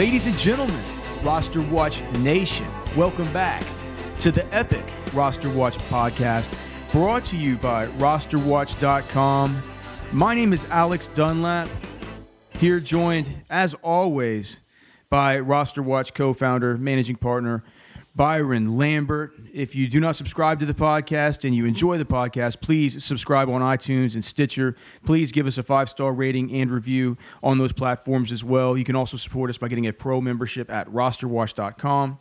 Ladies and gentlemen, Roster Watch Nation, welcome back to the epic Roster Watch podcast brought to you by rosterwatch.com. My name is Alex Dunlap, here joined as always by Roster Watch co founder, managing partner Byron Lambert. If you do not subscribe to the podcast and you enjoy the podcast, please subscribe on iTunes and Stitcher. Please give us a five star rating and review on those platforms as well. You can also support us by getting a pro membership at rosterwatch.com.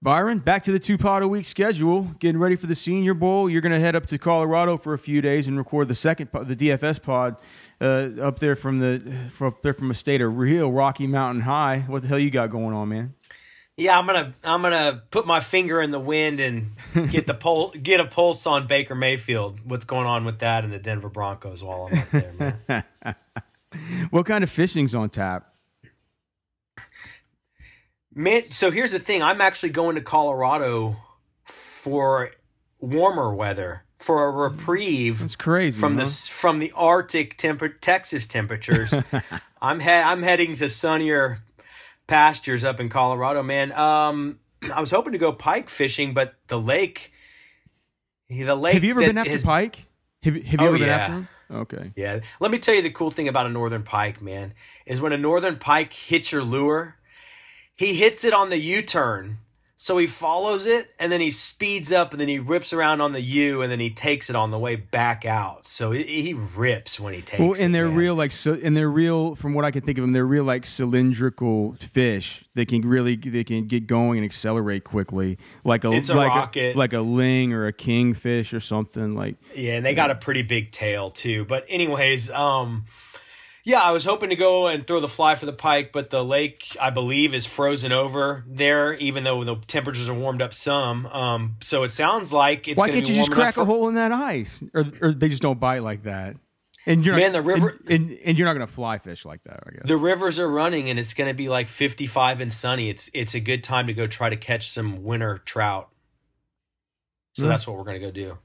Byron, back to the two pod a week schedule. Getting ready for the Senior Bowl. You're going to head up to Colorado for a few days and record the second, the DFS pod uh, up there from the from up there from a state of real Rocky Mountain High. What the hell you got going on, man? Yeah, I'm gonna I'm gonna put my finger in the wind and get the pul- get a pulse on Baker Mayfield. What's going on with that and the Denver Broncos while I'm up there, man? what kind of fishing's on tap? Man, so here's the thing. I'm actually going to Colorado for warmer weather for a reprieve. That's crazy from huh? the from the Arctic temper Texas temperatures. I'm he- I'm heading to sunnier pastures up in Colorado, man. Um, I was hoping to go pike fishing, but the lake, the lake. Have you ever been after has- pike? Have, have you Oh, ever been yeah. after him? Okay. Yeah, let me tell you the cool thing about a northern pike, man, is when a northern pike hits your lure, he hits it on the U-turn. So he follows it and then he speeds up and then he rips around on the U and then he takes it on the way back out. So he, he rips when he takes Well, it. and they're man. real like so, and they're real from what I can think of them. They're real like cylindrical fish. They can really they can get going and accelerate quickly, like a It's a like rocket. like a ling or a kingfish or something. Like Yeah, and they got a pretty big tail too. But anyways, um yeah, I was hoping to go and throw the fly for the pike, but the lake, I believe, is frozen over there, even though the temperatures are warmed up some. Um, so it sounds like it's why can't you just crack a hole in that ice, or or they just don't bite like that? And you're Man, not, the river- and, and, and you're not gonna fly fish like that. I guess. The rivers are running, and it's going to be like 55 and sunny. It's it's a good time to go try to catch some winter trout. So Yeah. that's what we're going to go do.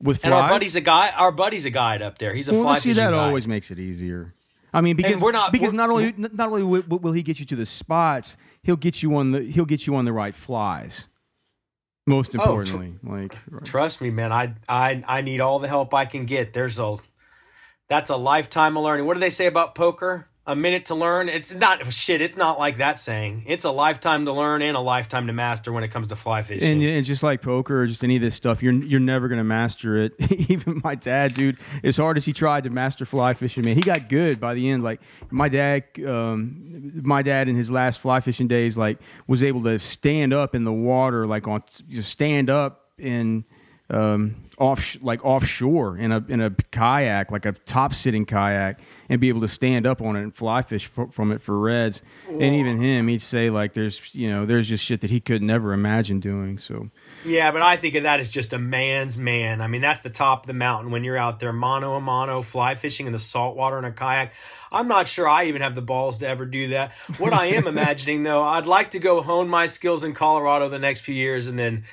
With And flies, our buddy's a guy. Our buddy's a guide up there. He's a well, fly see that guide. always makes it easier. I mean, because we're not- because we're- not only not only will, will he get you to the spots, he'll get you on the he'll get you on the right flies. Most Oh, tr- importantly, like right. Trust me, man. I I I need all the help I can get. There's a that's a lifetime of learning. What do they say about poker? A minute to learn. It's not shit. It's not like that saying. It's a lifetime to learn and a lifetime to master when it comes to fly fishing. and, and just like poker or just any of this stuff, you're you're never gonna master it. Even my dad, dude, as hard as he tried to master fly fishing, man, he got good by the end. Like my dad, um, my dad in his last fly fishing days, like was able to stand up in the water, like on stand up in um, off like offshore in a in a kayak, like a top sitting kayak, and be able to stand up on it and fly fish fr- from it for reds. And even him, he'd say like there's you know there's just shit that he could never imagine doing. So Yeah, but I think of that as just a man's man. I mean, that's the top of the mountain when you're out there mono a mono fly fishing in the saltwater in a kayak. I'm not sure I even have the balls to ever do that. What I am imagining though, I'd like to go hone my skills in Colorado the next few years and then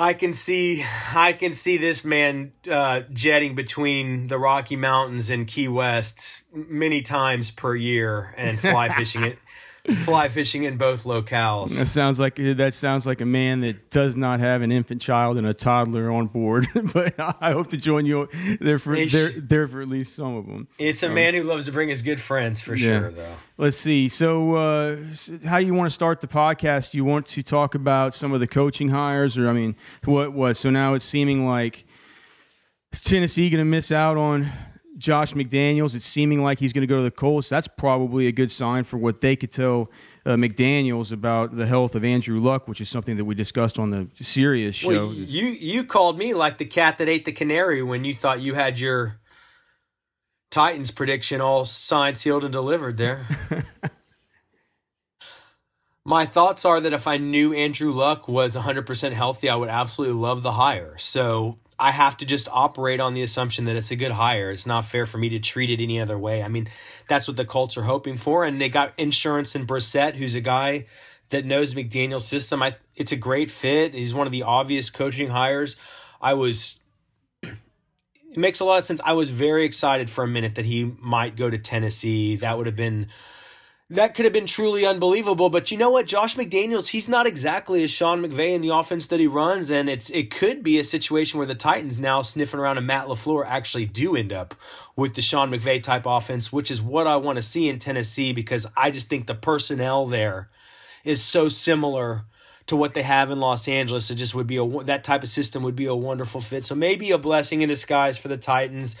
I can see I can see this man uh, jetting between the Rocky Mountains and Key West many times per year and fly fishing it fly fishing in both locales. that sounds like that sounds like a man that does not have an infant child and a toddler on board. but I hope to join you there for there, there for at least some of them. It's a man who loves to bring his good friends for Yeah. sure, though. Let's see. So, uh, how do you want to start the podcast? Do you want to talk about some of the coaching hires, or I mean, what was? So now it's seeming like Tennessee going to miss out on Josh McDaniels? It's seeming like he's going to go to the Colts. That's probably a good sign for what they could tell uh, McDaniels about the health of Andrew Luck, which is something that we discussed on the Sirius show. Well, you you called me like the cat that ate the canary when you thought you had your Titans prediction all signed, sealed, and delivered there. My thoughts are that if I knew Andrew Luck was 100% healthy, I would absolutely love the hire. So I have to just operate on the assumption that it's a good hire. It's not fair for me to treat it any other way. I mean, that's what the Colts are hoping for, and they got insurance in Brissett, who's a guy that knows McDaniel's system. I, it's a great fit. He's one of the obvious coaching hires. I was. It makes a lot of sense. I was very excited for a minute that he might go to Tennessee. That would have been that could have been truly unbelievable. But you know what? Josh McDaniels, he's not exactly a Sean McVay in the offense that he runs, and it's it could be a situation where the Titans now sniffing around a Matt LaFleur actually do end up with the Sean McVay type offense, which is what I want to see in Tennessee because I just think the personnel there is so similar to what they have in Los Angeles. It just would be a that type of system would be a wonderful fit. So maybe a blessing in disguise for the Titans.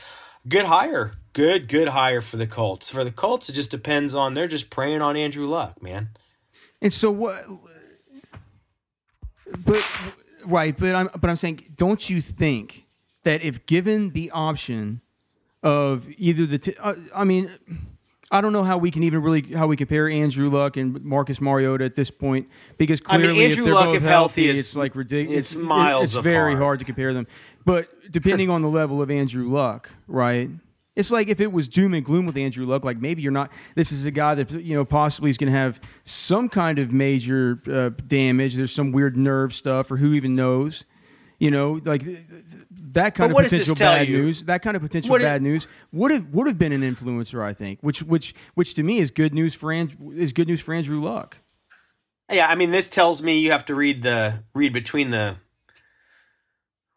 Good hire good, good hire for the Colts. For the Colts, it just depends on they're just preying on Andrew Luck, man. And so what? But right, but I'm but I'm saying, don't you think that if given the option of either the, t- uh, I mean. I don't know how we can even really how we compare Andrew Luck and Marcus Mariota at this point because clearly I mean, Andrew if they're Luck, both if healthy, healthy, it's like ridiculous. It's miles. It's, apart. very hard to compare them. But depending on the level of Andrew Luck, right? It's like if it was doom and gloom with Andrew Luck, like maybe you're not. This is a guy that you know possibly is going to have some kind of major uh, damage. There's some weird nerve stuff, or who even knows. You know, like that kind of potential bad you? news. That kind of potential bad it, news would have would have been an influencer, I think. Which which which to me is good news for Andrew, is good news for Andrew Luck. Yeah, I mean, this tells me you have to read the read between the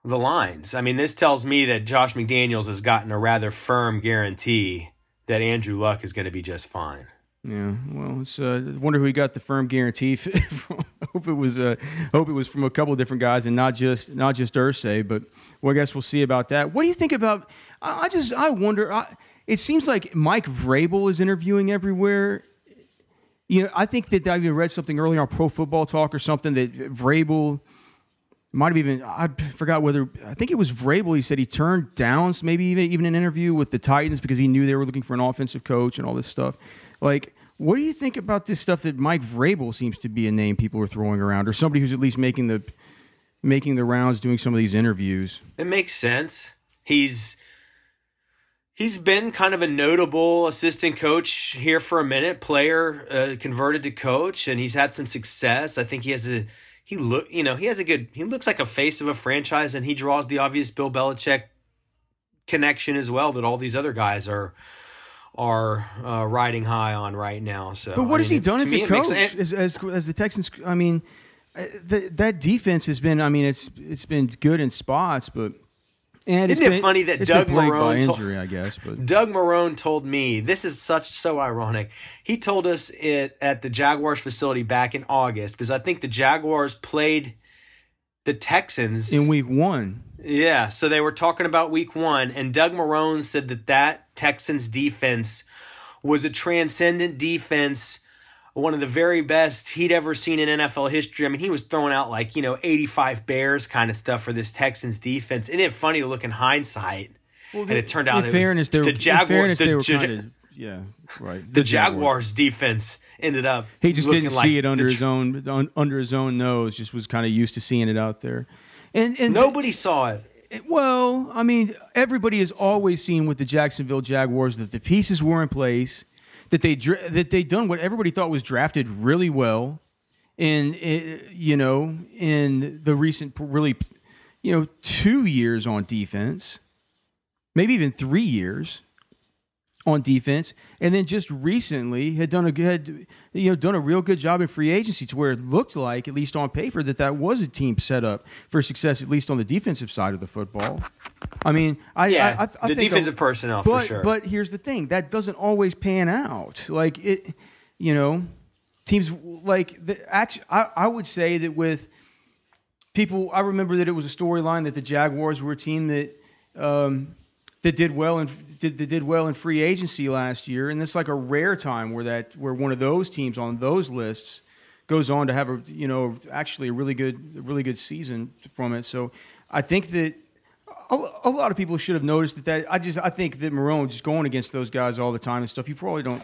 the lines. I mean, this tells me that Josh McDaniels has gotten a rather firm guarantee that Andrew Luck is going to be just fine. Yeah, well, it's uh, wonder who he got the firm guarantee. Hope it was uh, hope it was from a couple of different guys and not just not just Irsay. But well, I guess we'll see about that. What do you think about? I, I just I wonder. I, it seems like Mike Vrabel is interviewing everywhere. You know, I think that I read something earlier on Pro Football Talk or something that Vrabel might have even I forgot whether I think it was Vrabel. He said he turned down maybe even even an interview with the Titans because he knew they were looking for an offensive coach and all this stuff. Like, what do you think about this stuff that Mike Vrabel seems to be a name people are throwing around, or somebody who's at least making the making the rounds, doing some of these interviews? It makes sense. He's he's been kind of a notable assistant coach here for a minute, player uh, converted to coach, and he's had some success. I think he has a he look you know he has a good he looks like a face of a franchise and he draws the obvious Bill Belichick connection as well that all these other guys are are uh, riding high on right now. So, but what I has mean, he done as a coach? As, as, as the Texans, I mean, uh, the, that defense has been. I mean, it's it's been good in spots, but and Isn't it been, funny that Doug Marrone injury, I guess, but Doug Marrone told me this is such so ironic. He told us it at the Jaguars facility back in August because I think the Jaguars played the Texans in Week One. Yeah, so they were talking about Week One, and Doug Marrone said that that Texans defense was a transcendent defense one of the very best he'd ever seen in NFL history. I mean, he was throwing out like, you know, 85 Bears kind of stuff for this Texans defense. Isn't it funny to look in hindsight? Well, the, and it turned out in fairness, they were, the Jaguars, the, they kind of, yeah, right. The, the Jaguars. Jaguars. defense ended up. He just didn't like see it under his own under his own nose. Just was kind of used to seeing it out there, and and nobody saw it. Eh, well, I mean, everybody has always seen with the Jacksonville Jaguars that the pieces were in place that they that they done what everybody thought was drafted really well, in, in you know in the recent really you know two years on defense, maybe even three years on defense, and then just recently had done a good, you know, done a real good job in free agency to where it looked like, at least on paper, that that was a team set up for success, at least on the defensive side of the football. I mean, I yeah, I, I, I the defensive personnel but, for sure. But here's the thing: that doesn't always pan out. Like it, you know, teams like the actually, I, I would say that with people, I remember that it was a storyline that the Jaguars were a team that um, that did well in did, that did well in free agency last year, and it's like a rare time where that where one of those teams on those lists goes on to have a you know actually a really good really good season from it. So I think that a, a lot of people should have noticed that, that. I just I think that Marrone just going against those guys all the time and stuff. You probably don't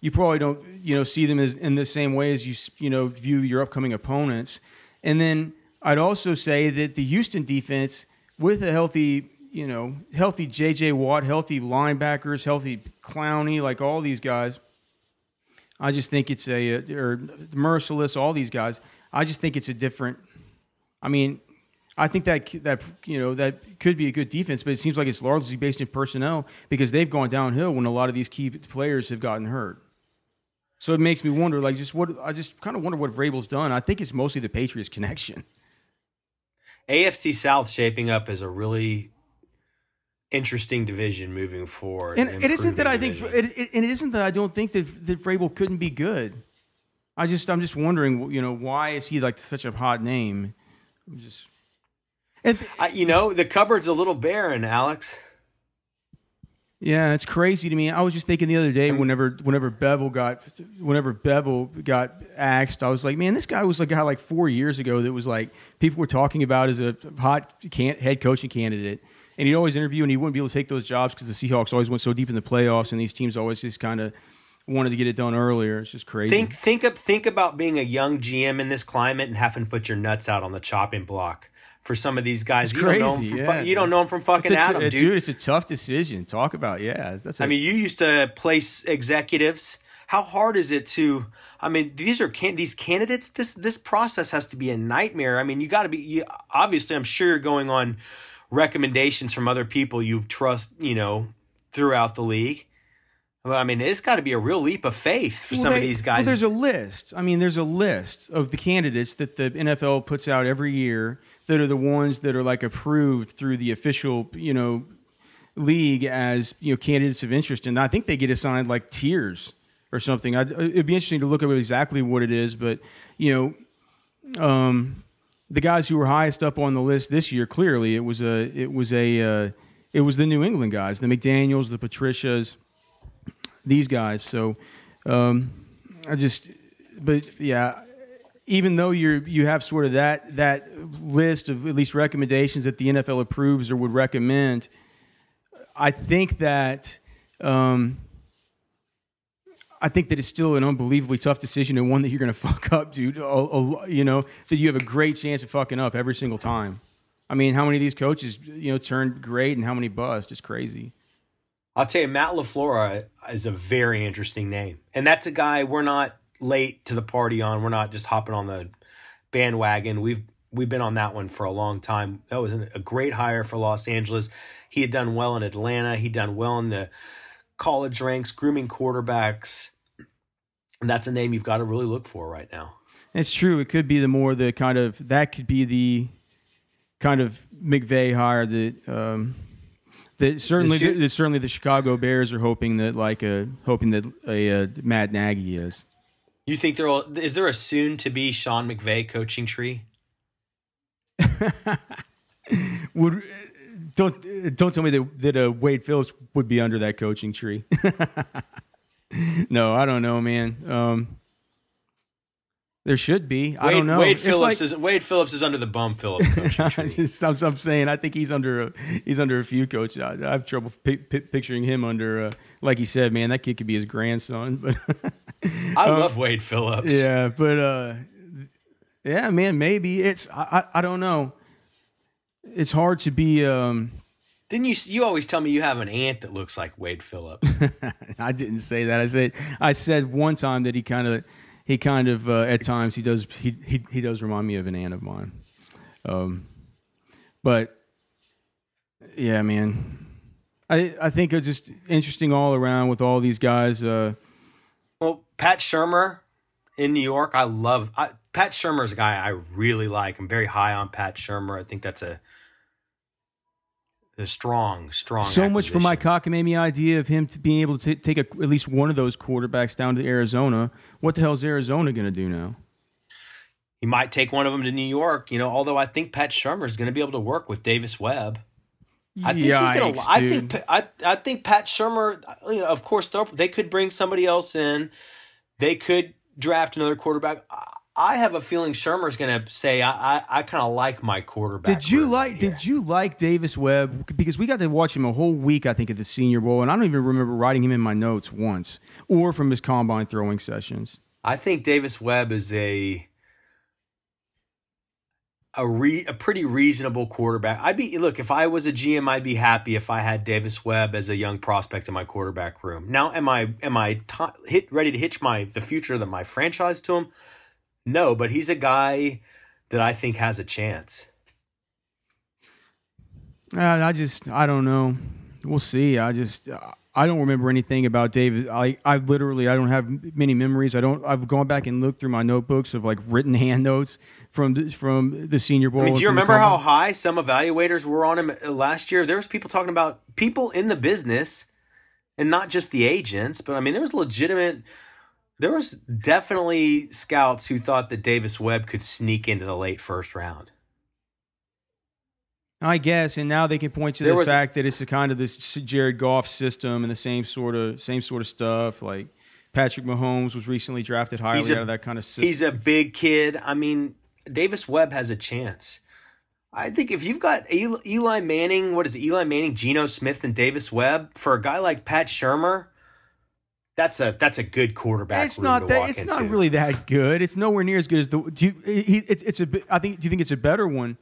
you probably don't you know see them as in the same way as you you know view your upcoming opponents. And then I'd also say that the Houston defense with a healthy you know healthy J.J. Watt, healthy linebackers, healthy Clowney, like all these guys. I just think it's a uh, or Mercilus, all these guys. I just think it's a different. I mean, I think that that you know that could be a good defense, but it seems like it's largely based in personnel because they've gone downhill when a lot of these key players have gotten hurt. So it makes me wonder, like, just what I just kind of wonder what Vrabel's done. I think it's mostly the Patriots connection. AFC South shaping up as a really interesting division moving forward. And it isn't that I think it, it, it isn't that I don't think that that Vrabel couldn't be good. I just I'm just wondering, you know, why is he like such a hot name? I'm just and, uh, you know, the cupboard's a little barren, Alex. Yeah, it's crazy to me. I was just thinking the other day, whenever whenever Bevell got whenever Bevell got axed, I was like, man, this guy was a guy like four years ago that was like people were talking about as a hot can- head coaching candidate, and he'd always interview and he wouldn't be able to take those jobs because the Seahawks always went so deep in the playoffs, and these teams always just kind of wanted to get it done earlier. It's just crazy. Think think up think about being a young GM in this climate and having to put your nuts out on the chopping block for some of these guys. It's you crazy, don't know them from, yeah, you don't know them from fucking a t- Adam, uh, dude. dude. It's a tough decision. Talk about yeah. That's. I mean, you used to place executives. How hard is it to? I mean, these are can these candidates. This this process has to be a nightmare. I mean, you got to be. You, obviously, I'm sure you're going on recommendations from other people you trust. You know, throughout the league. Well, I mean, it's got to be a real leap of faith for Well, some they- of these guys. Well, there's a list. I mean, there's a list of the candidates that the NFL puts out every year that are the ones that are like approved through the official, you know, league as you know candidates of interest, and I think they get assigned like tiers or something. I'd, it'd be interesting to look up exactly what it is, but you know, um, the guys who were highest up on the list this year, clearly it was a, it was a, uh, it was the New England guys, the McDaniel's, the Patricias these guys. So um, I just, but yeah, even though you're you have sort of that that list of at least recommendations that the NFL approves or would recommend, I think that. Um, I think that it's still an unbelievably tough decision and one that you're going to fuck up, dude. A- a- you know that you have a great chance of fucking up every single time. I mean, how many of these coaches, you know, turned great and how many bust? It's crazy. I'll tell you, Matt LaFleur uh, is a very interesting name. And that's a guy we're not late to the party on. We're not just hopping on the bandwagon. We've we've been on that one for a long time. That was a great hire for Los Angeles. He had done well in Atlanta. He'd done well in the college ranks, grooming quarterbacks. And that's a name you've got to really look for right now. It's true. It could be the more the kind of that could be the kind of McVay hire that um, that certainly The that certainly the Chicago Bears are hoping that like a hoping that a, uh Matt Nagy is. You think there will, is there a soon to be Sean McVay coaching tree? Would don't don't tell me that that uh, Wade Phillips would be under that coaching tree. no, I don't know, man. Um, there should be. I Wade, don't know. Wade Phillips like- is Wade Phillips is under the bum Phillips coaching I'm, I'm saying I think he's under a, he's under a few coaches. I, I have trouble pi- pi- picturing him under uh, like he said, man, that kid could be his grandson. But I love Wade Phillips. yeah, but uh, yeah, man, maybe it's I, I I don't know. It's hard to be. Um, Didn't you? You always tell me you have an aunt that looks like Wade Phillips. I didn't say that. I said I said one time that he kind of he kind of uh, at times he does he, he he does remind me of an aunt of mine. Um, but yeah, man, I I think it's just interesting all around with all these guys. Uh, well, Pat Shurmur in New York, I love. I, Pat Shurmur's a guy I really like. I'm very high on Pat Shurmur. I think that's a a strong, strong. so much for my cockamamie idea of him to being able to t- take a, at least one of those quarterbacks down to Arizona. What the hell is Arizona going to do now? He might take one of them to New York. You know, although I think Pat Shurmur is going to be able to work with Davis Webb. I think Yikes, he's gonna. I think I I think Pat Shurmur. You know, of course, they could bring somebody else in. They could draft another quarterback. I have a feeling Shurmur's going to say, "I I, I kind of like my quarterback." Did you like? Right did you like Davis Webb? Because we got to watch him a whole week, I think, at the Senior Bowl, and I don't even remember writing him in my notes once, or from his combine throwing sessions. I think Davis Webb is a a re, a pretty reasonable quarterback. I'd be look if I was a GM, I'd be happy if I had Davis Webb as a young prospect in my quarterback room. Now, am I am I t- hit ready to hitch my the future of my franchise to him? No, but he's a guy that I think has a chance. Uh, I just I don't know. We'll see. I just I don't remember anything about David. I, I literally I don't have many memories. I don't. I've gone back and looked through my notebooks of like written hand notes from the, from the Senior Bowl. I mean, do you remember how high some evaluators were on him uh, last year? There was people talking about people in the business, and not just the agents. But I mean, there was legitimate. There was definitely scouts who thought that Davis Webb could sneak into the late first round. I guess, and now they can point to there the fact that it's a kind of this Jared Goff system and the same sort of same sort of stuff. Like Patrick Mahomes was recently drafted highly a, out of that kind of system. He's a big kid. I mean, Davis Webb has a chance. I think if you've got Eli Manning, what is it? Eli Manning, Geno Smith, and Davis Webb for a guy like Pat Shurmur, that's a that's a good quarterback. It's not that. It's into. not really that good. It's nowhere near as good as the. Do you, it, it's a. I think. Do you think it's a better one?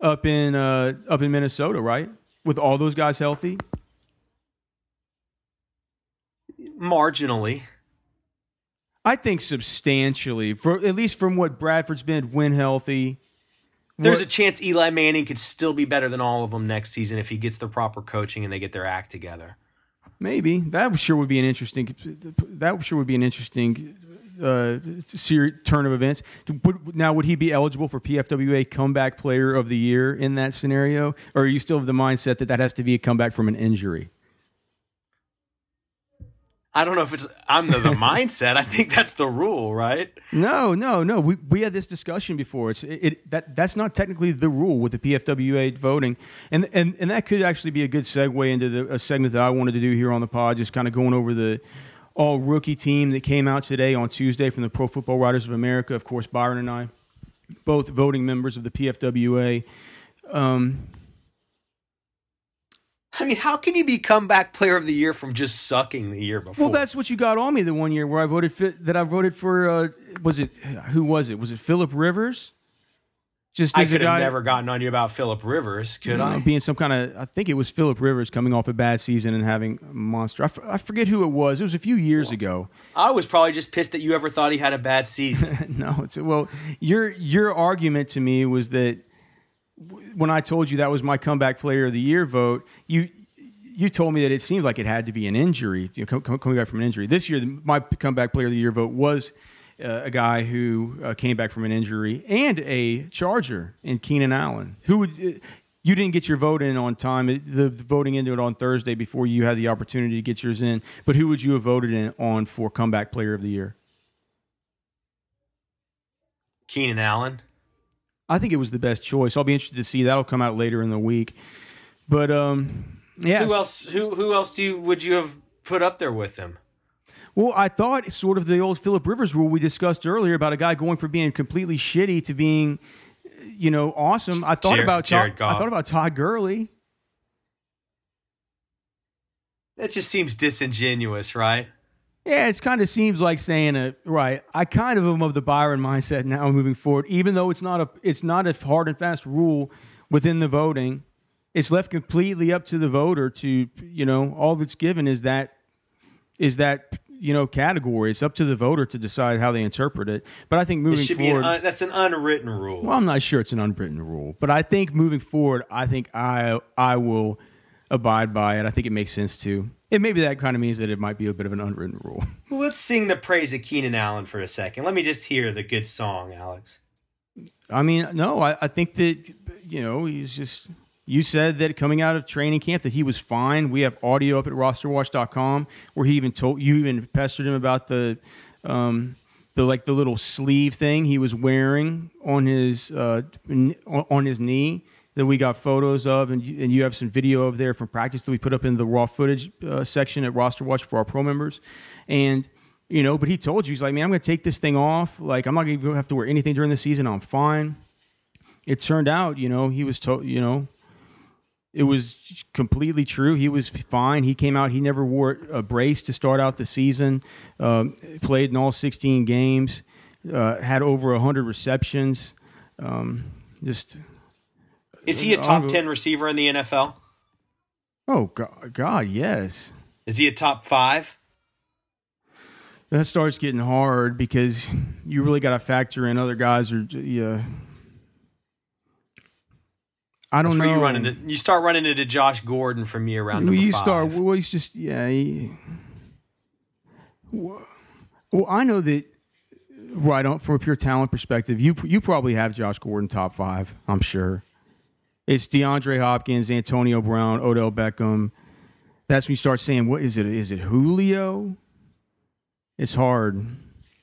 up in uh, up in Minnesota, right? With all those guys healthy. Marginally. I think substantially, for at least from what Bradford's been when healthy. There's what, a chance Eli Manning could still be better than all of them next season if he gets the proper coaching and they get their act together. Maybe that sure would be an interesting. That sure would be an interesting uh, turn of events. Now, would he be eligible for PFWA Comeback Player of the Year in that scenario, or are you still of the mindset that that has to be a comeback from an injury? I don't know if it's I'm the, the mindset. I think that's the rule, right? No, no, no. We we had this discussion before. It's it, it that that's not technically the rule with the PFWA voting, and and and that could actually be a good segue into the a segment that I wanted to do here on the pod, just kind of going over the all rookie team that came out today on Tuesday from the Pro Football Writers of America. Of course, Byron and I, both voting members of the PFWA. Um, I mean, how can you be comeback player of the year from just sucking the year before? Well, that's what you got on me the one year where I voted for, that I voted for. Uh, was it who was it? Was it Philip Rivers? Just I could have never gotten on you about Philip Rivers, could I? Being some kind of, I think it was Philip Rivers coming off a bad season and having a monster. I, f- I forget who it was. It was a few years well, ago. I was probably just pissed that you ever thought he had a bad season. no, it's well, your your argument to me was that when I told you that was my comeback player of the year vote, you you told me that it seemed like it had to be an injury, you know, coming back from an injury. This year, my comeback player of the year vote was uh, a guy who uh, came back from an injury, and a Charger in Keenan Allen, who would. Uh, you didn't get your vote in on time. The, the, voting into it on Thursday before you had the opportunity to get yours in. But who would you have voted in on for comeback player of the year? Keenan Allen. I think it was the best choice. I'll be interested to see that'll come out later in the week. But um, yeah. Who else? Who who else do you, would you have put up there with him? Well, I thought sort of the old Philip Rivers rule we discussed earlier about a guy going from being completely shitty to being, you know, awesome. I thought Jared, about Jared Todd, I thought about Todd Gurley. That just seems disingenuous, right? Yeah, it kind of seems like saying it right. I kind of am of the Byron mindset now moving forward, even though it's not a it's not a hard and fast rule within the voting. It's left completely up to the voter to you know all that's given is that is that you know category. It's up to the voter to decide how they interpret it. But I think moving forward, an un, that's an unwritten rule. Well, I'm not sure it's an unwritten rule, but I think moving forward, I think I I will abide by it. I think it makes sense to. And maybe that kind of means that it might be a bit of an unwritten rule. Well, let's sing the praise of Keenan Allen for a second. Let me just hear the good song, Alex. I mean, no, I, I think that you know he's just you said that coming out of training camp that he was fine. We have audio up at rosterwatch.com where he even told you even pestered him about the um, the like the little sleeve thing he was wearing on his uh, on his knee that we got photos of, and you, and you have some video of there from practice that we put up in the raw footage uh, section at Roster Watch for our pro members, and you know, but he told you he's like, man, I'm going to take this thing off. Like, I'm not going to have to wear anything during the season. I'm fine. It turned out, you know, he was told, you know, it was completely true. He was fine. He came out. He never wore a brace to start out the season. Um, played in all 16 games. Uh, had over 100 receptions. Um, just is he a top 10 receiver in the NFL? Oh God, God, yes. Is he a top five? that starts getting hard because you really got to factor in other guys are yeah. I don't know. You, run into, you start running into Josh Gordon from me around number you five. start. Well, he's just yeah. He, well, I know that. Right on from a pure talent perspective, you you probably have Josh Gordon top five. I'm sure. It's DeAndre Hopkins, Antonio Brown, Odell Beckham. That's when you start saying, "What is it? Is it Julio?" It's hard.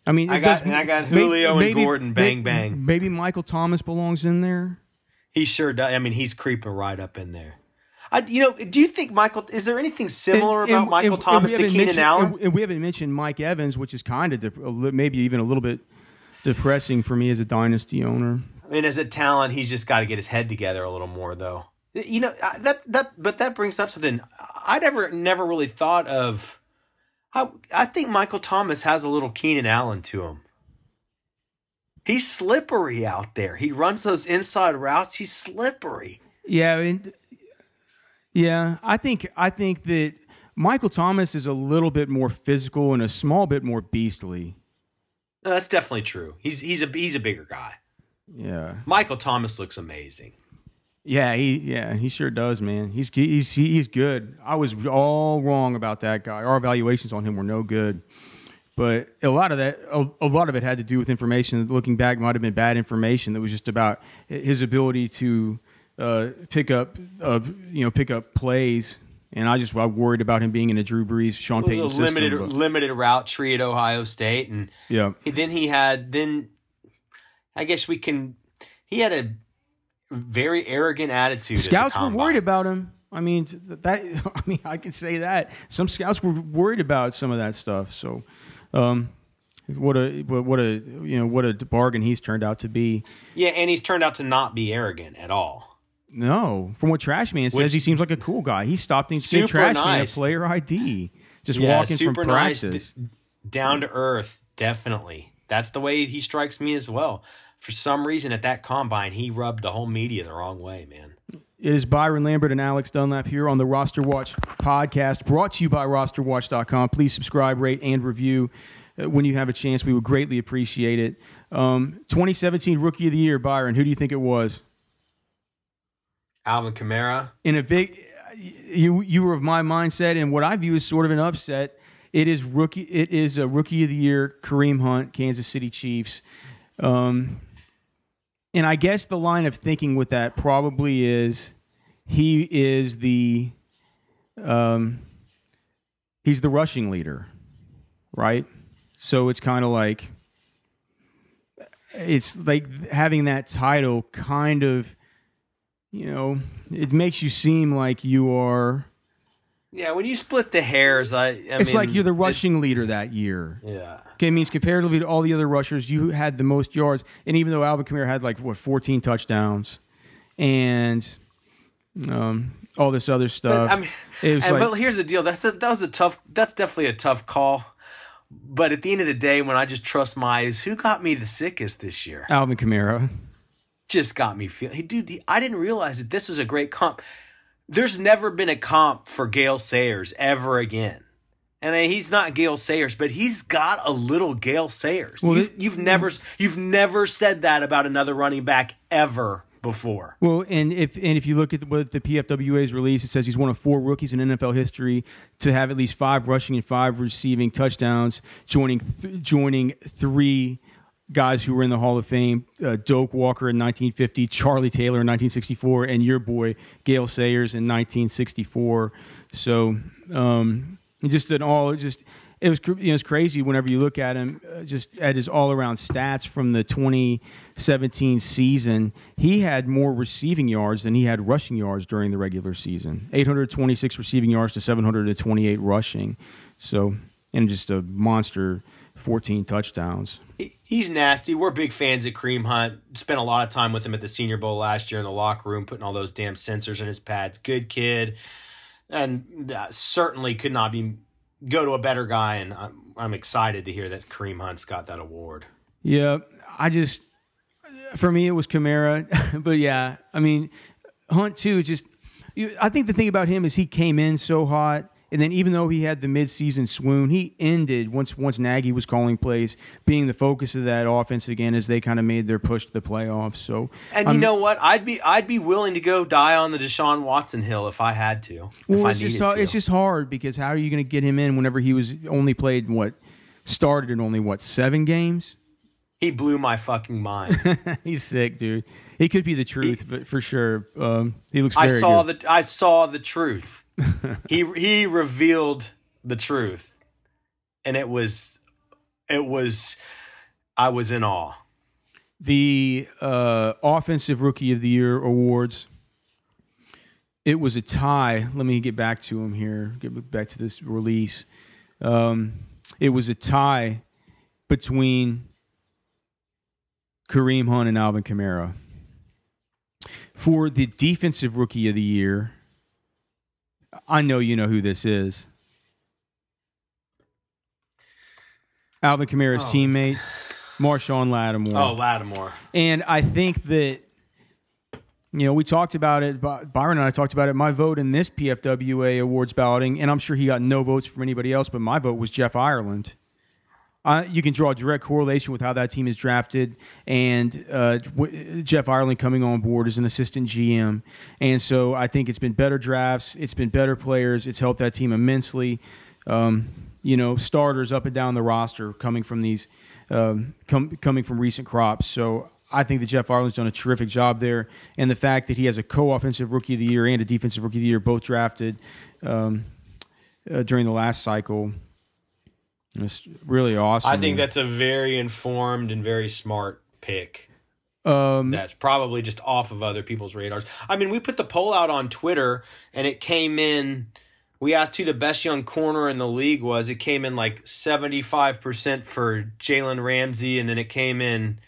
I mean, I got I got Julio maybe, and Gordon, bang maybe, bang. Maybe Michael Thomas belongs in there. He sure does. I mean, he's creeping right up in there. I, you know, do you think Michael? Is there anything similar and, about and, Michael and, Thomas to Keenan Allen? And, we haven't mentioned Mike Evans, which is kind of maybe even a little bit depressing for me as a dynasty owner. I mean, as a talent, he's just got to get his head together a little more, though. You know that that, but that brings up something I never never really thought of I, I think Michael Thomas has a little Keenan Allen to him. He's slippery out there. He runs those inside routes. He's slippery. Yeah, I mean, yeah. I think I think that Michael Thomas is a little bit more physical and a small bit more beastly. No, that's definitely true. He's he's a he's a bigger guy. Yeah. Michael Thomas looks amazing. Yeah, he yeah he sure does, man. He's he's he's good. I was all wrong about that guy. Our evaluations on him were no good, but a lot of that a, a lot of it had to do with information. Looking back, might have been bad information that was just about his ability to uh, pick up uh, you know pick up plays. And I just I worried about him being in a Drew Brees, Sean Payton system. Limited limited route tree at Ohio State, and yeah. Then he had then I guess we can. He had a very arrogant attitude. Scouts were worried about him. I mean that. I mean I can say that some scouts were worried about some of that stuff. So, um, what a what a you know what a bargain he's turned out to be. Yeah, and he's turned out to not be arrogant at all. No, from what Trashman says, Which, he seems like a cool guy. He stopped and gave Trashman nice. a player ID, just yeah, walking from practice. Nice, d- down to earth, definitely. That's the way he strikes me as well for some reason at that combine, he rubbed the whole media the wrong way, man. It is Byron Lambert and Alex Dunlap here on the Roster Watch podcast, brought to you by rosterwatch.com. Please subscribe, rate, and review uh, when you have a chance. We would greatly appreciate it. Um, 2017 Rookie of the Year, Byron. Who do you think it was? Alvin Kamara. In a big, you you were of my mindset, and what I view as sort of an upset. It is rookie. It is a Rookie of the Year, Kareem Hunt, Kansas City Chiefs. Um, and I guess the line of thinking with that probably is he is the um, he's the rushing leader, right? So it's kind of like it's like having that title kind of you know it makes you seem like you are yeah, when you split the hairs, I, I it's mean, like you're the rushing it, leader that year. Yeah. Okay, it means comparatively to all the other rushers, you had the most yards, and even though Alvin Kamara had like what 14 touchdowns, and um, all this other stuff. But, I mean, it was and, like, well, here's the deal. That's a, that was a tough. That's definitely a tough call. But at the end of the day, when I just trust my eyes, who got me the sickest this year? Alvin Kamara. Just got me feeling. Hey, dude, I didn't realize that this was a great comp there's never been a comp for Gale Sayers ever again. And uh, he's not Gale Sayers, but he's got a little Gale Sayers. Well, you've, you've never you've never said that about another running back ever before. Well, and if and if you look at what the PFWA's release, it says he's one of four rookies in NFL history to have at least five rushing and five receiving touchdowns, joining th- joining three guys who were in the Hall of Fame: uh, Doak Walker in 1950, Charlie Taylor in 1964, and your boy Gale Sayers in 1964. So um, just an all just it was you know, it's crazy whenever you look at him, uh, just at his all around stats from the 2017 season. He had more receiving yards than he had rushing yards during the regular season. 826 receiving yards to 728 rushing. So, and just a monster 14 touchdowns. He's nasty. We're big fans of Kareem Hunt. Spent a lot of time with him at the Senior Bowl last year in the locker room, putting all those damn sensors in his pads. Good kid, and uh, certainly could not be go to a better guy, and I'm, I'm excited to hear that Kareem Hunt's got that award. Yeah, I just for me it was Kamara, but yeah, I mean Hunt too. Just I think the thing about him is he came in so hot. And then, even though he had the midseason swoon, he ended once once Nagy was calling plays, being the focus of that offense again as they kind of made their push to the playoffs. So, and you know what? I'd be I'd be willing to go die on the Deshaun Watson hill if I had to. Well, it's just to. it's just hard because how are you going to get him in whenever he was only played what started in only what seven games? He blew my fucking mind. He's sick, dude. He could be the truth, he, but for sure, um, he looks. I saw good. the I saw the truth he he revealed the truth, and it was it was I was in awe. The uh, offensive rookie of the year awards. It was a tie. Let me get back to him here. Get back to this release. Um, it was a tie between Kareem Hunt and Alvin Kamara. For the defensive rookie of the year, I know you know who this is. Alvin Kamara's oh. teammate, Marshon Lattimore. Oh, Lattimore. And I think that, you know, we talked about it, Byron and I talked about it. My vote in this PFWA awards balloting, and I'm sure he got no votes from anybody else, but my vote was Jeff Ireland. You can draw a direct correlation with how that team is drafted and uh, Jeff Ireland coming on board as an assistant GM. And so I think it's been better drafts, it's been better players, it's helped that team immensely. Um, you know, starters up and down the roster coming from these, um, com- coming from recent crops. So I think that Jeff Ireland's done a terrific job there. And the fact that he has a co offensive rookie of the year and a defensive rookie of the year, both drafted um, uh, during the last cycle it's really awesome. I think that's a very informed and very smart pick. Um, that's probably just off of other people's radars. I mean, we put the poll out on Twitter, and it came in. We asked who the best young corner in the league was. It came in like seventy five percent for Jalen Ramsey, and then it came in.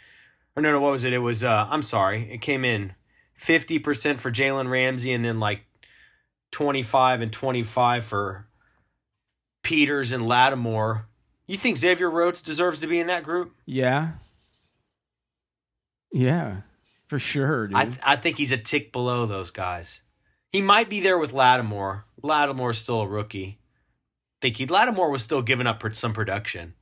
Or no, no, what was it? It was. Uh, I'm sorry. It came in fifty percent for Jalen Ramsey, and then like twenty five and twenty five for Peters and Lattimore. You think Xavier Rhodes deserves to be in that group? Yeah. Yeah, for sure, dude. I, I think he's a tick below those guys. He might be there with Lattimore. Lattimore's still a rookie. think he Lattimore was still giving up some production.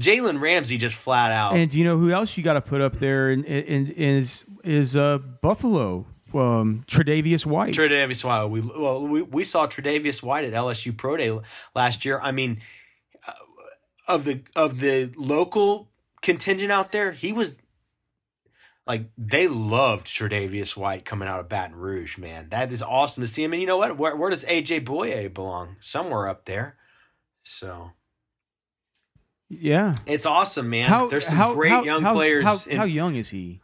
Jalen Ramsey just flat out. And do you know who else you got to put up there? In, in, in is is uh, Buffalo um, Tre'Davious White. Tre'Davious White. We well we, we saw Tre'Davious White at LSU Pro Day last year. I mean, of the of the local contingent out there, he was like they loved Tre'Davious White coming out of Baton Rouge. Man, that is awesome to see him. And you know what? Where, where does AJ Bouye belong? Somewhere up there. So. Yeah, it's awesome, man. How, There's some how, great how, young players. How, in, how, young is he?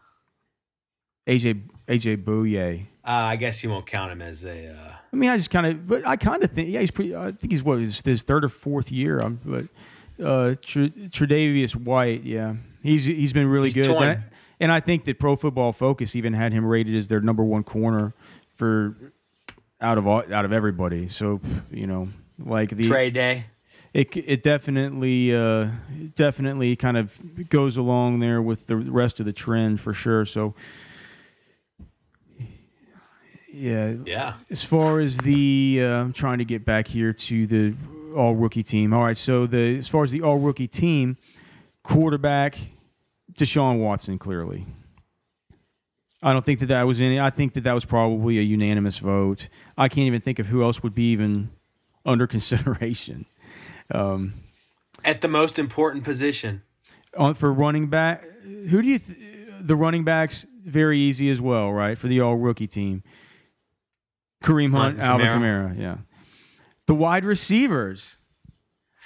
AJ AJ Bouye. Uh, I guess you won't count him as a. Uh, I mean, I just kind of, but I kind of think, yeah, he's pretty. I think he's what his, his third or fourth year. Um, but uh, Tre'Davious White, yeah, he's he's been really he's good. And I, and I, think that Pro Football Focus even had him rated as their number one corner for out of all, out of everybody. So you know, like the trade day. It it definitely uh, definitely kind of goes along there with the rest of the trend for sure. So yeah, yeah. As far as the, uh, I'm trying to get back here to the all rookie team. All right, so the as far as the all rookie team, quarterback Deshaun Watson clearly. I don't think that that was any. I think that that was probably a unanimous vote. I can't even think of who else would be even under consideration. Um, At the most important position, on for running back, who do you? Th- the running backs very easy as well, right? For the all rookie team, Kareem Hunt, Alvin Kamara, yeah. The wide receivers.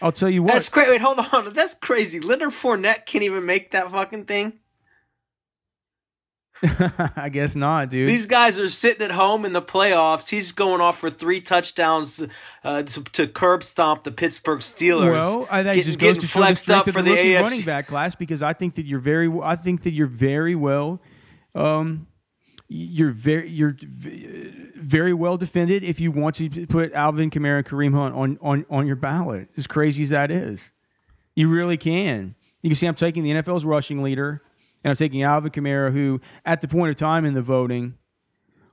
I'll tell you what. That's crazy. Wait, hold on. That's crazy. Leonard Fournette can't even make that fucking thing. I guess not, dude. These guys are sitting at home in the playoffs. He's going off for three touchdowns uh, to, to, curb stomp the Pittsburgh Steelers. Well, I think just goes to show the strength of the, the AFC. running back class because I think that you're very, I think that you're very well, um, you're very, you're very well defended if you want to put Alvin Kamara and Kareem Hunt on on on your ballot. As crazy as that is, you really can. You can see I'm taking the NFL's rushing leader and I'm taking Alvin Kamara, who at the point of time in the voting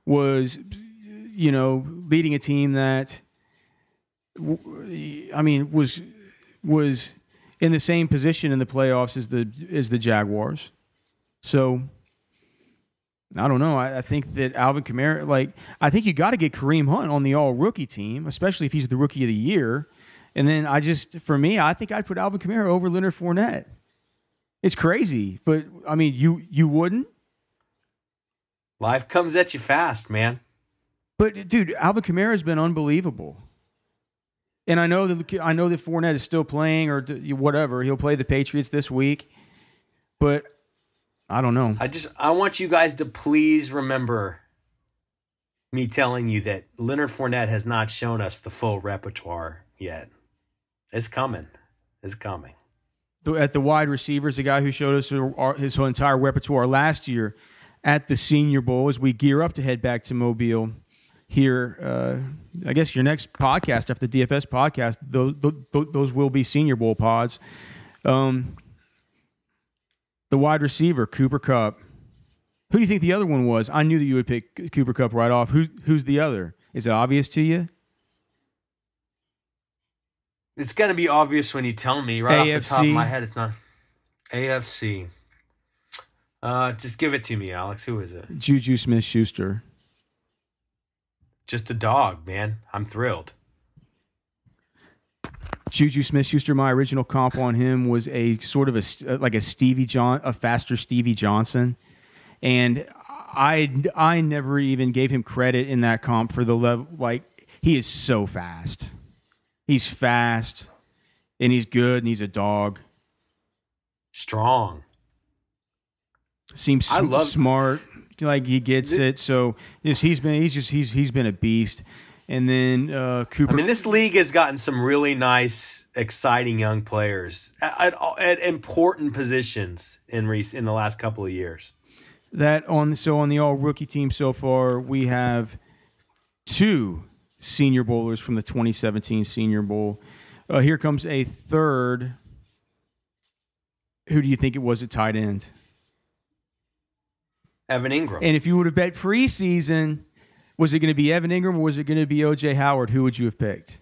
was, you know, leading a team that, I mean, was was in the same position in the playoffs as the as the Jaguars. So I don't know. I, I think that Alvin Kamara, like, I think you got to get Kareem Hunt on the All Rookie team, especially if he's the Rookie of the Year. And then I just, for me, I think I'd put Alvin Kamara over Leonard Fournette. It's crazy, but I mean, you you wouldn't. Life comes at you fast, man. But dude, Alvin Kamara has been unbelievable. And I know that I know that Fournette is still playing or whatever. He'll play the Patriots this week, but I don't know. I just I want you guys to please remember me telling you that Leonard Fournette has not shown us the full repertoire yet. It's coming. It's coming at the wide receivers, the guy who showed us his whole entire repertoire last year at the Senior Bowl as we gear up to head back to Mobile here. Uh, I guess your next podcast after the DFS podcast, those, those, those will be Senior Bowl pods. Um, the wide receiver, Cooper Kupp. Who do you think the other one was? I knew that you would pick Cooper Kupp right off. Who, who's the other? Is it obvious to you? It's going to be obvious when you tell me right AFC. off the top of my head. It's not AFC. Uh, just give it to me, Alex. Who is it? Juju Smith Schuster. Just a dog, man. I'm thrilled. Juju Smith Schuster, my original comp on him was a sort of a uh, like a Stevie John, a faster Stevie Johnson, and I I never even gave him credit in that comp for the level. Like he is so fast. He's fast and he's good and he's a dog. Strong. Seems I love smart. Like he gets it. So yes, he's been he's just he's he's been a beast. And then uh, Cooper. I mean, this league has gotten some really nice, exciting young players at, at, at important positions in rec- in the last couple of years. That on so on the all rookie team so far, we have two Senior Bowlers from the 2017 Senior Bowl. Uh, here comes a third. Who do you think it was at tight end? Evan Engram. And if you would have bet preseason, was it going to be Evan Engram or was it going to be OJ Howard? Who would you have picked?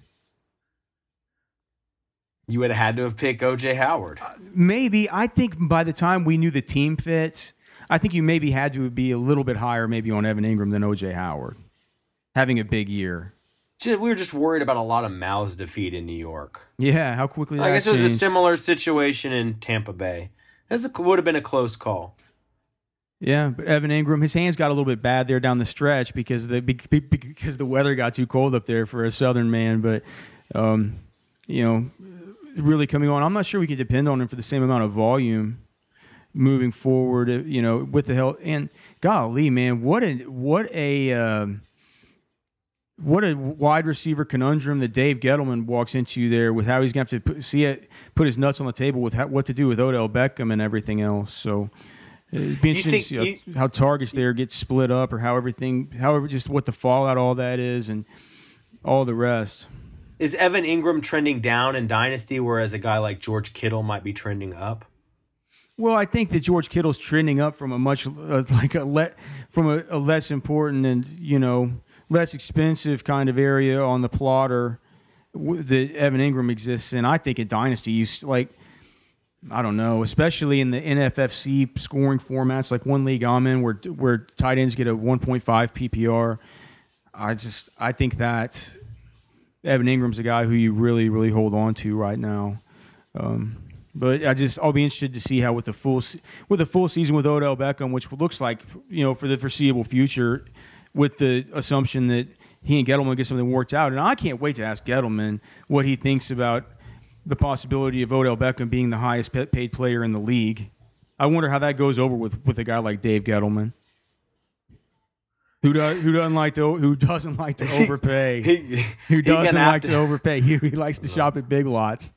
You would have had to have picked OJ Howard. Uh, maybe. I think by the time we knew the team fits, I think you maybe had to be a little bit higher, maybe on Evan Engram than OJ Howard, having a big year we were just worried about a lot of mouths to feed in New York. Yeah, how quickly. I guess it was a similar situation in Tampa Bay. This would have been a close call. Yeah, but Evan Engram, his hands got a little bit bad there down the stretch because the because the weather got too cold up there for a Southern man. But um, you know, really coming on, I'm not sure we could depend on him for the same amount of volume moving forward. You know, with the help and golly, man, what a what a um, what a wide receiver conundrum that Dave Gettleman walks into there with how he's to have to put, see it, put his nuts on the table with how, what to do with Odell Beckham and everything else. So it'd be interesting to see you, how, targets there get split up or how everything, however, just what the fallout all that is and all the rest. Is Evan Engram trending down in Dynasty, whereas a guy like George Kittle might be trending up? Well, I think that George Kittle's trending up from a much uh, like a let from a, a less important and you know less expensive kind of area on the plotter that Evan Engram exists in. I think in Dynasty, you like, I don't know, especially in the NFFC scoring formats, like one league I'm in, where where tight ends get a 1.5 PPR. I just I think that Evan Engram's a guy who you really really hold on to right now. Um, but I just I'll be interested to see how with the full with the full season with Odell Beckham, which looks like you know for the foreseeable future, with the assumption that he and Gettleman get something worked out. And I can't wait to ask Gettleman what he thinks about the possibility of Odell Beckham being the highest paid player in the league. I wonder how that goes over with with a guy like Dave Gettleman. Who does who doesn't like to who doesn't like to overpay? He- who doesn't like to, overpay? He, he likes to shop at Big Lots.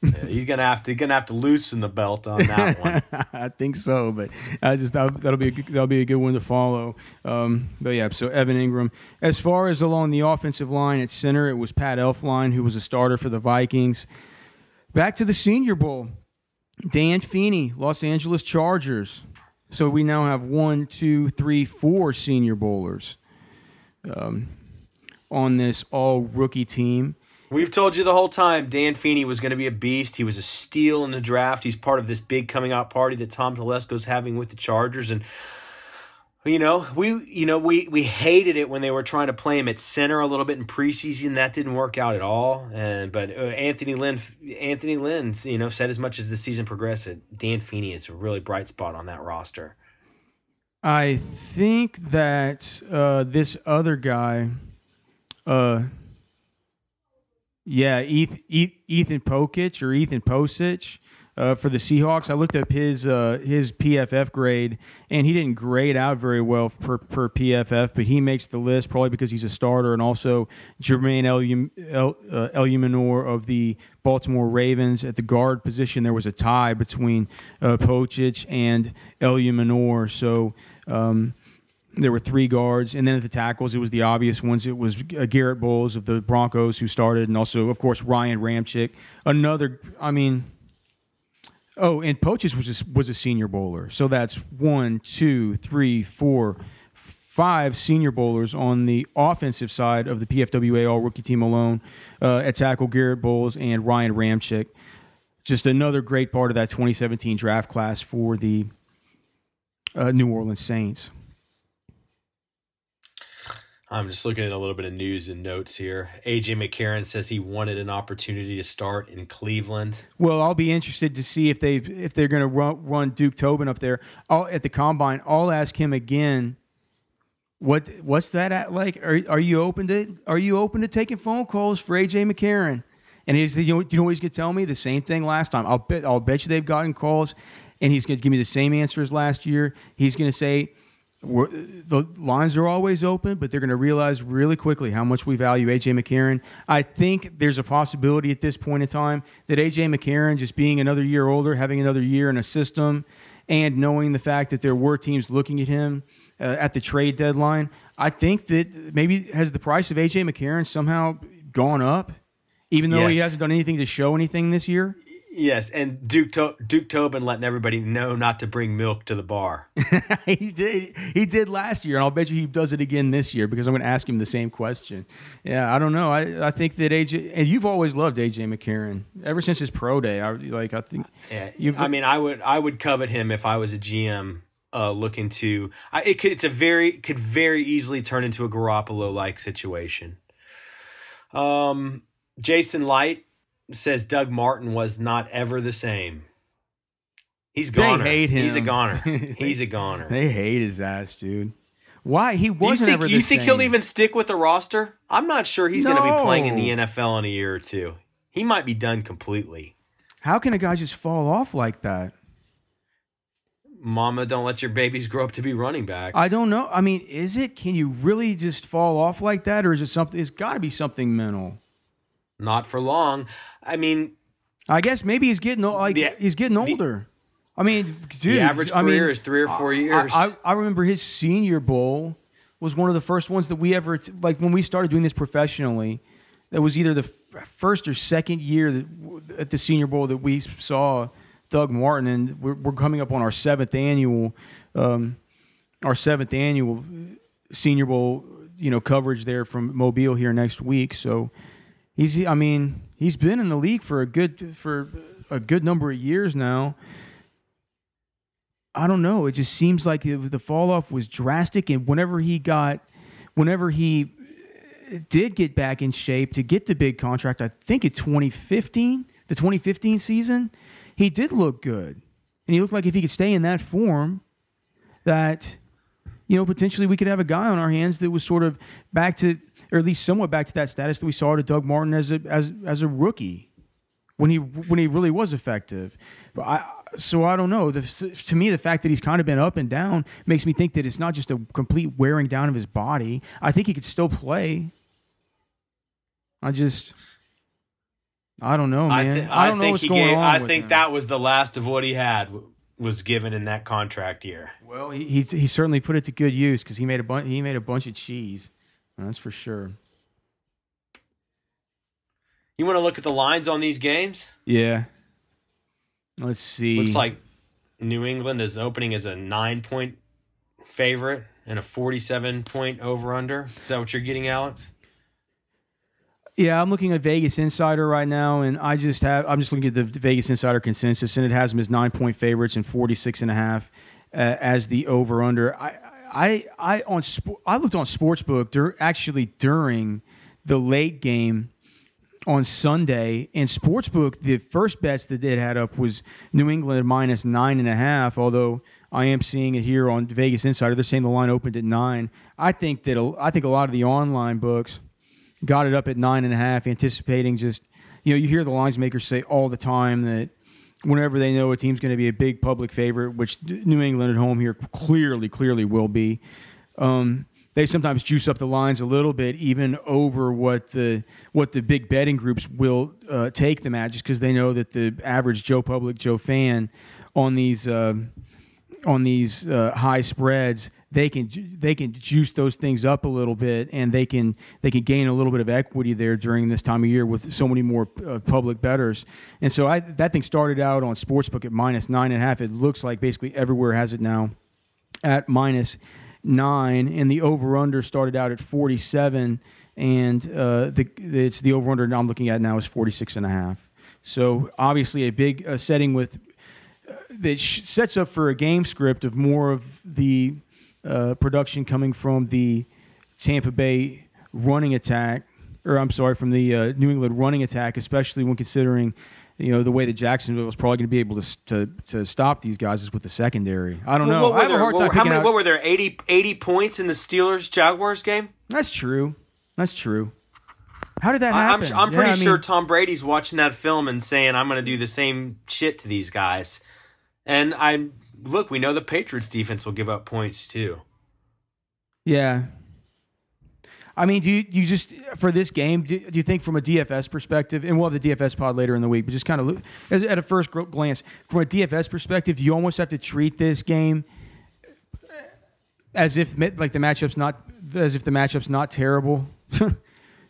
Yeah, he's gonna have to gonna have to loosen the belt on that one. I think so, but I just that, that'll be a, good- that'll be a good one to follow. Um, but yeah, so Evan Engram. As far as along the offensive line at center, it was Pat Elflein who was a starter for the Vikings. Back to the Senior Bowl, Dan Feeney, Los Angeles Chargers. So we now have one, two, three, four Senior Bowlers um, on this all rookie team. We've told you the whole time Dan Feeney was going to be a beast. He was a steal in the draft. He's part of this big coming out party that Tom Telesco's having with the Chargers and you know, we you know, we we hated it when they were trying to play him at center a little bit in preseason. That didn't work out at all. And but uh, Anthony Lynn Anthony Lynn, you know, said as much as the season progressed Dan Feeney is a really bright spot on that roster. I think that uh, this other guy, uh, yeah, Ethan, Ethan Pokich or Ethan Posich uh, for the Seahawks. I looked up his uh, his PFF grade, and he didn't grade out very well per, per PFF, but he makes the list probably because he's a starter, and also Jermaine Elum, El, uh, of the Baltimore Ravens at the guard position. There was a tie between uh, Pocic and Eluemunor, so. Um, there were three guards, and then at the tackles, it was the obvious ones. It was Garrett Garett Bolles of the Broncos who started, and also, of course, Ryan Ramczyk. Another, I mean, oh, and Pocic was a, was a Senior Bowler, so that's one, two, three, four, five Senior Bowlers on the offensive side of the PFWA All Rookie Team alone. Uh, at tackle, Garrett Bolles and Ryan Ramczyk. Just another great part of that 2017 draft class for the uh, New Orleans Saints. I'm just looking at a little bit of news and notes here. AJ McCarron says he wanted an opportunity to start in Cleveland. Well, I'll be interested to see if they if they're going to run, run Duke Tobin up there I'll, at the combine. I'll ask him again. What what's that at like? Are are you open to are you open to taking phone calls for AJ McCarron? And he's you know, do you know what he's going to tell me? The same thing last time. I'll bet I'll bet you they've gotten calls, and he's going to give me the same answer as last year. He's going to say we're, the lines are always open, but they're going to realize really quickly how much we value AJ McCarron. I think there's a possibility at this point in time that AJ McCarron, just being another year older, having another year in a system, and knowing the fact that there were teams looking at him uh, at the trade deadline, I think that maybe has the price of AJ McCarron somehow gone up, even though Yes. he hasn't done anything to show anything this year. Yes, and Duke to- Duke Tobin letting everybody know not to bring milk to the bar. he did. He did last year, and I'll bet you he does it again this year because I'm going to ask him the same question. Yeah, I don't know. I, I think that AJ and you've always loved AJ McCarron ever since his pro day. I like. I think. Yeah, You- I mean, I would I would covet him if I was a GM uh, looking to. I, it could it's a very could very easily turn into a Garoppolo like situation. Um, Jason Licht says Doug Martin was not ever the same. He's They hate him. He's a goner. He's a goner. They hate his ass, dude. Why he Do you wasn't think, ever the you think same. he'll even stick with the roster? I'm not sure he's going to be playing in the NFL in a year or two. He might be done completely. How can a guy just fall off like that? Mama, don't let your babies grow up to be running backs. I don't know. I mean, is it? Can you really just fall off like that, or is it something? It's got to be something mental. Not for long. I mean, I guess maybe he's getting like The- he's getting the- older. I mean, dude, the average I career mean, is three or four I- years. I, I remember his senior bowl was one of the first ones that we ever like when we started doing this professionally. That was either the f- first or second year that, at the Senior Bowl that we saw Doug Martin, and we're, we're coming up on our seventh annual, um, our seventh annual Senior Bowl, you know, coverage there from Mobile here next week. So he's, I mean, he's been in the league for a good for a good number of years now. I don't know. It just seems like it, the fall off was drastic, and whenever he got, whenever he did get back in shape to get the big contract, I think in 2015, the 2015 season, he did look good, and he looked like if he could stay in that form, that you know potentially we could have a guy on our hands that was sort of back to, or at least somewhat back to that status that we saw to Doug Martin as a as as a rookie. when he when he really was effective. But I so I don't know. The, to me, the fact that he's kind of been up and down makes me think that it's not just a complete wearing down of his body. I think he could still play. I just. I don't know, man. I, th- I don't know what's going gave, on. I think him. that was the last of what he had was given in that contract year. Well, he he, he certainly put it to good use because he made a bunch he made a bunch of cheese. That's for sure. You want to look at the lines on these games? Yeah. Let's see. Looks like New England is opening as a nine point favorite and a 47 point over under. Is that what you're getting, Alex? Yeah, I'm looking at Vegas Insider right now, and I just have I'm just looking at the Vegas Insider consensus, and it has them as nine point favorites and 46 and a half uh, as the over under. I I I on I looked on sportsbook actually during the late game on Sunday. And Sportsbook, the first bets that it had up was New England minus nine and a half, although I am seeing it here on Vegas Insider. They're saying the line opened at nine. I think that I think a lot of the online books got it up at nine and a half, anticipating just you know you hear the lines makers say all the time that whenever they know a team's going to be a big public favorite, which New England at home here clearly clearly will be. Um, they sometimes juice up the lines a little bit, even over what the what the big betting groups will uh, take them at, just because they know that the average Joe Public Joe fan on these uh, on these uh, high spreads they can they can juice those things up a little bit, and they can they can gain a little bit of equity there during this time of year with so many more uh, public bettors. And so I, that thing started out on sportsbook at minus nine and a half. It looks like basically everywhere has it now at minus nine, and the over under started out at 47, and uh, the it's the over under I'm looking at now is 46 and a half. So obviously a big uh, setting with uh, that sets up for a game script of more of the uh, production coming from the Tampa Bay running attack, or I'm sorry, from the uh, New England running attack, especially when considering you know the way that Jacksonville was probably going to be able to, to to stop these guys is with the secondary. I don't well, know. I have there, a hard time. How many? Out, what were there? 80, 80 points in the Steelers Jaguars game. That's true. That's true. How did that happen? I'm, I'm pretty yeah, sure Tom Brady's watching that film and saying, "I'm going to do the same shit to these guys." And I look, we know the Patriots defense will give up points too. Yeah, I mean, do you, you just for this game? Do, do, you think from a DFS perspective, and we'll have the DFS pod later in the week, but just kind of at a first glance, from a DFS perspective, do you almost have to treat this game as if like the matchup's not as if the matchup's not terrible?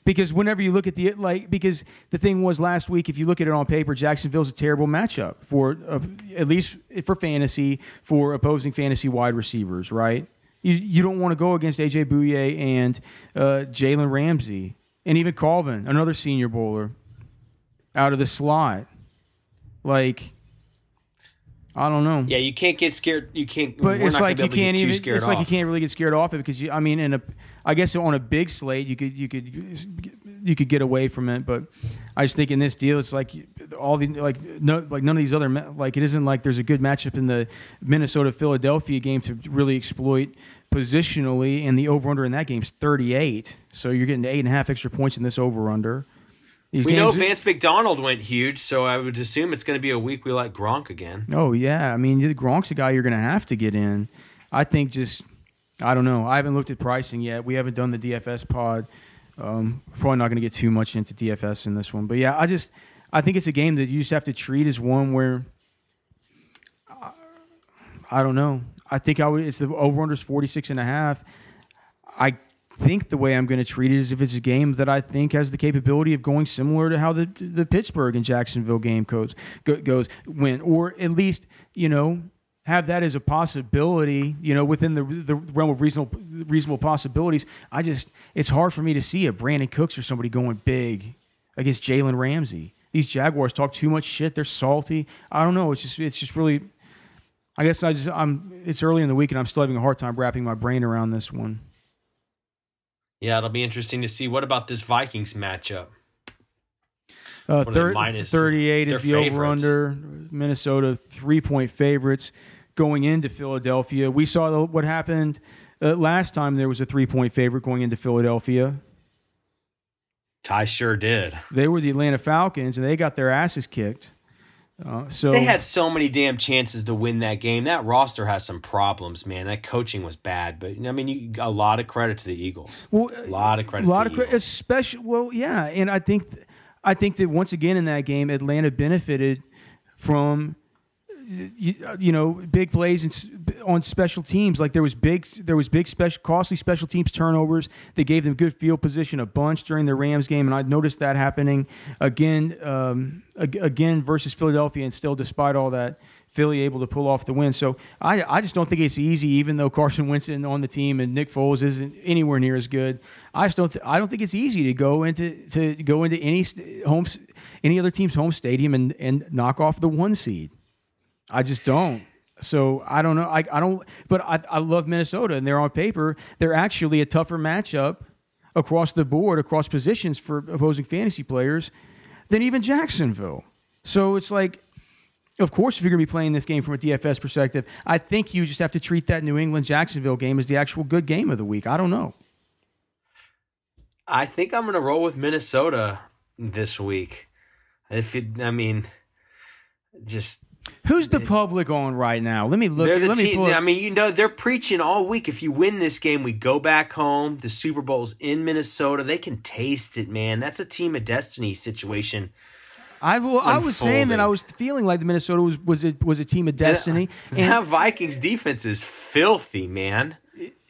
because whenever you look at the like, because the thing was last week, if you look at it on paper, Jacksonville's a terrible matchup for uh, at least for fantasy for opposing fantasy wide receivers, right? You, you don't want to go against AJ Bouye and uh, Jalen Ramsey and even Colvin, another senior bowler, out of the slot. Like, I don't know. Yeah, you can't get scared. You can't. But it's like you can't even. It's off. like you can't really get scared off it because you. I mean, in a, I guess on a big slate you could you could you could get away from it. But I just think in this deal, it's like all the like no like none of these other like it isn't like there's a good matchup in the Minnesota Philadelphia game to really exploit positionally, and the over under in that game is 38. So you're getting eight and a half extra points in this over under. These we know Vance McDonald went huge, so I would assume it's going to be a week we like Gronk again. Oh yeah, I mean Gronk's a guy you're going to have to get in. I think just I don't know. I haven't looked at pricing yet. We haven't done the DFS pod. Um, probably not going to get too much into DFS in this one, but yeah, I just I think it's a game that you just have to treat as one where uh, I don't know. I think I would. It's the over under is 46 and a half. I think the way I'm going to treat it is if it's a game that I think has the capability of going similar to how the the Pittsburgh and Jacksonville game goes goes win, or at least you know have that as a possibility, you know, within the the realm of reasonable reasonable possibilities. I just it's hard for me to see a Brandin Cooks or somebody going big against Jalen Ramsey. These Jaguars talk too much shit. They're salty. I don't know. It's just it's just really. I guess I just I'm. It's early in the week and I'm still having a hard time wrapping my brain around this one. Yeah, it'll be interesting to see. What about this Vikings matchup? Uh, thir- 38 is the over under. Minnesota, three point favorites going into Philadelphia. We saw what happened uh, last time there was a three point favorite going into Philadelphia. I sure did. They were the Atlanta Falcons, and they got their asses kicked. Uh, so They had so many damn chances to win that game. That roster has some problems, man. That coaching was bad, but I mean, you, a lot of credit to the Eagles. well, A lot of credit. a lot to of credit, especially well, yeah, and I think I think that once again in that game, Atlanta benefited from you, you know big plays on special teams. Like there was big there was big special costly special teams turnovers. They gave them good field position a bunch during the Rams game, and I noticed that happening again um, again versus Philadelphia, and still despite all that. Philly able to pull off the win. So I, I just don't think it's easy, even though Carson Wentz isn't on the team and Nick Foles isn't anywhere near as good. I just don't th- I don't think it's easy to go into to go into any st- any other team's home stadium and, and knock off the one seed. I just don't. So I don't know. I, I don't. But I, I love Minnesota, and they're on paper. They're actually a tougher matchup across the board, across positions for opposing fantasy players than even Jacksonville. So it's like, of course, if you're going to be playing this game from a DFS perspective, I think you just have to treat that New England Jacksonville game as the actual good game of the week. I don't know. I think I'm going to roll with Minnesota this week. If it, I mean, just Who's the public on right now? Let me look. they're the let me team. pull I mean, you know, they're preaching all week. If you win this game, we go back home. The Super Bowl's in Minnesota. They can taste it, man. That's a team of destiny situation. I, will, I was saying that. I was feeling like the Minnesota was was a, was a team of destiny. And that Vikings defense is filthy, man.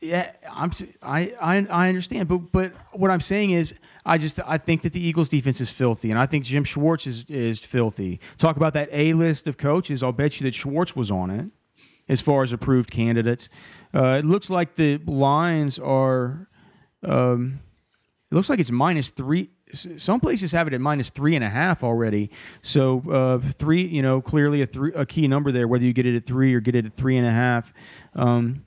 Yeah, I'm. I, I I understand, but but what I'm saying is, I just I think that the Eagles' defense is filthy, and I think Jim Schwartz is is filthy. Talk about that A list of coaches. I'll bet you that Schwartz was on it, as far as approved candidates. Uh, it looks like the lines are. Um, it looks like it's minus three. Some places have it at minus three and a half already. So uh, three, you know, clearly a three, a key number there. Whether you get it at three or get it at three and a half. Um,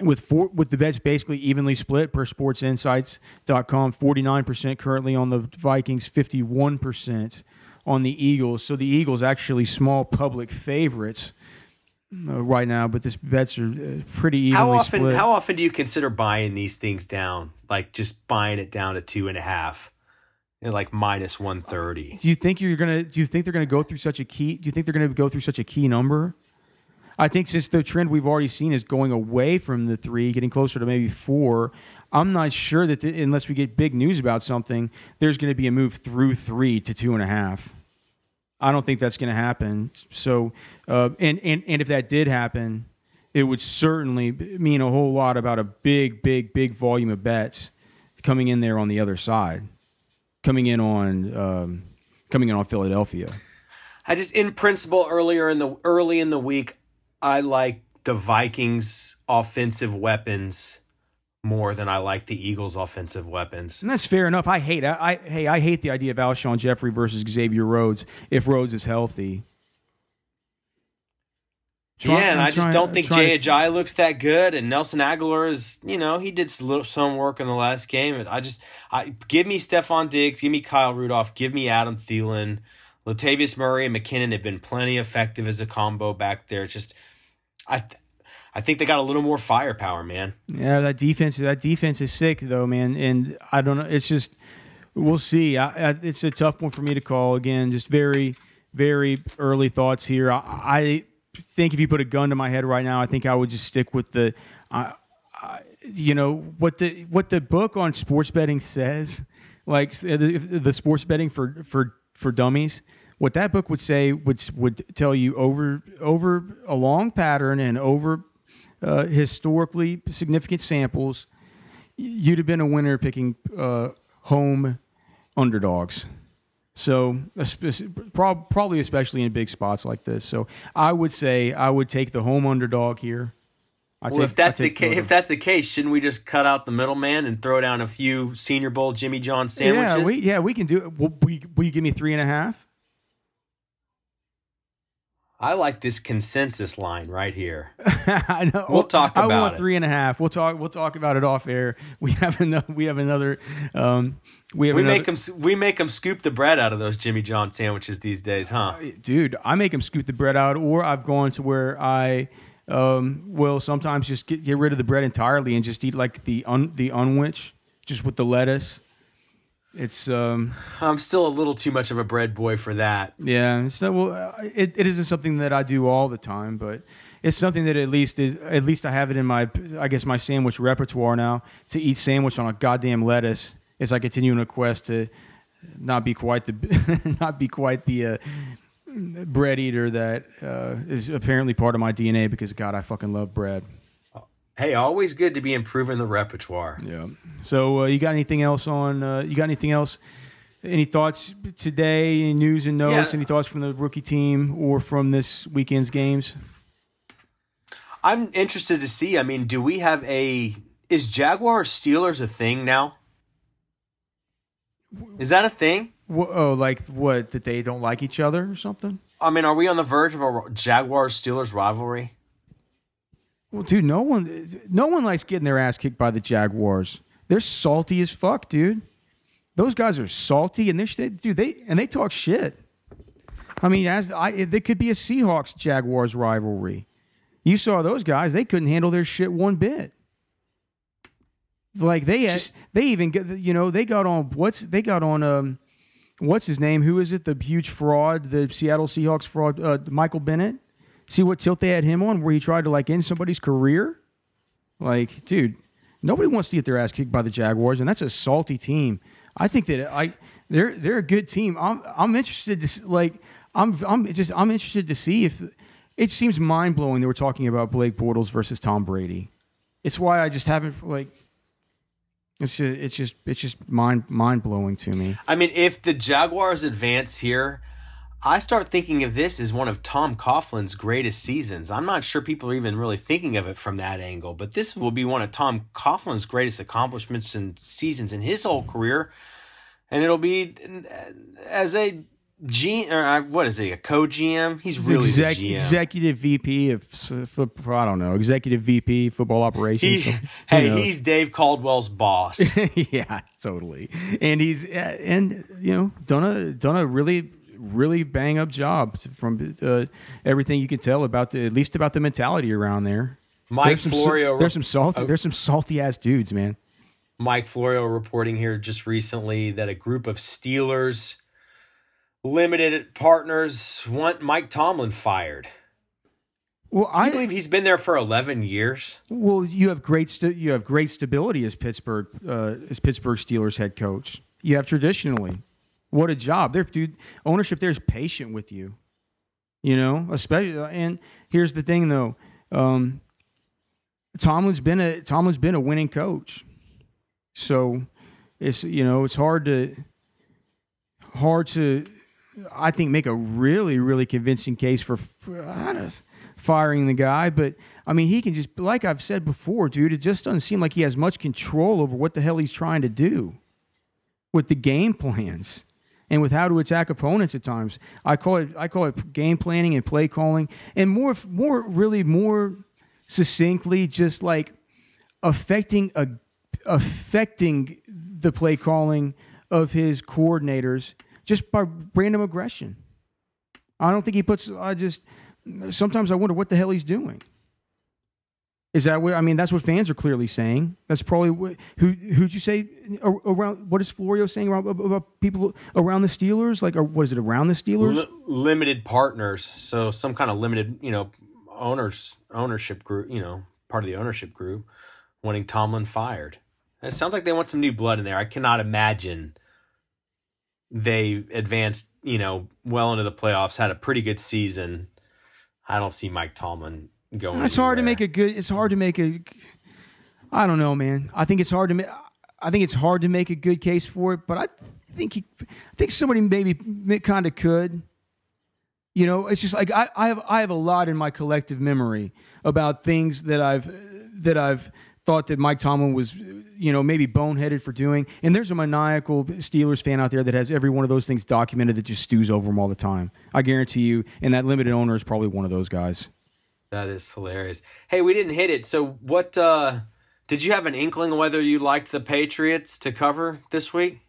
with four with the bets basically evenly split per sportsinsights.com 49% currently on the vikings 51% on the eagles so the eagles actually small public favorites uh, right now but this bets are uh, pretty evenly How often? split How often do you consider buying these things down? Like just buying it down to two and a half, and like minus one thirty. do you think you're gonna do you think they're gonna go through such a key do you think they're gonna go through such a key number I think since the trend we've already seen is going away from the three, getting closer to maybe four, I'm not sure that the, unless we get big news about something, there's going to be a move through three to two and a half. I don't think that's going to happen. So, uh, and, and and if that did happen, it would certainly mean a whole lot about a big, big, big volume of bets coming in there on the other side, coming in on um, coming in on Philadelphia. I just, in principle, earlier in the early in the week, I like the Vikings' offensive weapons more than I like the Eagles' offensive weapons. And that's fair enough. I hate I, I hey I hate the idea of Alshon Jeffery versus Xavier Rhodes if Rhodes is healthy. Try- yeah, and I'm I just trying- don't think Jay Ajayi looks that good, and Nelson Agholor is, you know, he did some work in the last game. And I just, I give me Stefon Diggs, give me Kyle Rudolph, give me Adam Thielen, Latavius Murray and McKinnon have been plenty effective as a combo back there. It's just, I, th- I think they got a little more firepower, man. Yeah, that defense that defense is sick though, man. And I don't know. It's just we'll see. I, I, it's a tough one for me to call. Again, just very very early thoughts here. I, I think if you put a gun to my head right now, I think I would just stick with the. I, you know what the what the book on sports betting says, like the, the sports betting for for for dummies. What that book would say would would tell you over over a long pattern and over uh, historically significant samples, you'd have been a winner picking uh, home underdogs. So probably especially in big spots like this. So I would say I would take the home underdog here. I Well, if that's the case, if that's the case, shouldn't we just cut out the middleman and throw down a few Senior Bowl Jimmy John sandwiches? yeah, we yeah we can do it. Will, you, will you give me three and a half? I like this consensus line right here. I know. We'll talk about I want it. three and a half. We'll talk. We'll talk about it off air. We have another. We have another. Um, we have We another, make them we make them scoop the bread out of those Jimmy John sandwiches these days, huh? dude. I make them scoop the bread out, or I've gone to where I um, will sometimes just get, get rid of the bread entirely and just eat like the un, the unwich, just with the lettuce. It's um, I'm still a little too much of a bread boy for that. yeah, it's not well. uh, It, it isn't something that I do all the time, but it's something that at least is at least I have it in my I guess my sandwich repertoire now to eat sandwich on a goddamn lettuce as I continue in a quest to not be quite the not be quite the uh, bread eater that uh, is apparently part of my DNA because God I fucking love bread. Hey, always good to be improving the repertoire. Yeah. So uh, you got anything else on? Uh, you got anything else? Any thoughts today? Any news and notes? Yeah. Any thoughts from the rookie team or from this weekend's games? I'm interested to see. I mean, do we have a is Jaguar Steelers a thing now? Is that a thing? Oh, like what? That they don't like each other or something? I mean, are we on the verge of a Jaguar Steelers rivalry? Well, dude, no one, no one likes getting their ass kicked by the Jaguars. They're salty as fuck, dude. Those guys are salty, and they're they, dude. They and they talk shit. I mean, as I, there could be a Seahawks Jaguars rivalry. You saw those guys; they couldn't handle their shit one bit. Like they, had, Just- they even get, you know, they got on what's they got on um, what's his name? Who is it? The huge fraud, the Seattle Seahawks fraud, uh, Michael Bennett. See what tilt they had him on, where he tried to like end somebody's career. Like, dude, nobody wants to get their ass kicked by the Jaguars, and that's a salty team. I think that I they're they're a good team. I'm I'm interested to s- like I'm I'm just I'm interested to see if it seems mind blowing that we're talking about Blake Bortles versus Tom Brady. It's why I just haven't like. It's just, it's just it's just mind mind blowing to me. I mean, if the Jaguars advance here, I start thinking of this as one of Tom Coughlin's greatest seasons. I'm not sure people are even really thinking of it from that angle, but this will be one of Tom Coughlin's greatest accomplishments and seasons in his whole career, and it'll be as a G or uh, what is he a co GM? He's really Exec- executive VP of s- fo- I don't know executive VP football operations. He, so, hey, knows? he's Dave Caldwell's boss. yeah, totally. And he's uh, and you know done a done a really really bang up job from uh, everything you can tell about the at least about the mentality around there. Mike there's some, Florio. there's some salty Oh. there's some salty ass dudes, man. Mike Florio reporting here just recently that a group of Steelers limited partners want Mike Tomlin fired. Well, I believe he's been there for 11 years? well you have great st- you have great stability as Pittsburgh uh, as Pittsburgh Steelers head coach. You have traditionally. What a job. Dude ownership there is patient with you. You know, especially and here's the thing though. Um, Tomlin's been a Tomlin's been a winning coach. So it's you know, it's hard to hard to I think make a really really convincing case for, for firing the guy, but I mean, he can just like I've said before, dude, it just doesn't seem like he has much control over what the hell he's trying to do with the game plans and with how to attack opponents at times. I call it I call it game planning and play calling and more more really more succinctly just like affecting a affecting the play calling of his coordinators just by random aggression. I don't think he puts I just sometimes I wonder what the hell he's doing. Is that what I mean? That's what fans are clearly saying. That's probably what, who who'd you say around? What is Florio saying around about people around the Steelers? Like, or what is it around the Steelers? Li- limited partners, so some kind of limited, you know, owners ownership group, you know, part of the ownership group wanting Tomlin fired. It sounds like they want some new blood in there. I cannot imagine they advanced, you know, well into the playoffs, had a pretty good season. I don't see Mike Tomlin going. It's hard to make a good. It's hard to make a. I don't know, man. I think it's hard to make. I think it's hard to make a good case for it, but I think he, I think somebody maybe kind of could. You know, it's just like I, I have I have a lot in my collective memory about things that I've that I've thought that Mike Tomlin was, you know, maybe boneheaded for doing. And there's a maniacal Steelers fan out there that has every one of those things documented that just stews over him all the time. I guarantee you. And that limited owner is probably one of those guys. That is hilarious. Hey, we didn't hit it. So, what uh did you have an inkling whether you liked the Patriots to cover this week?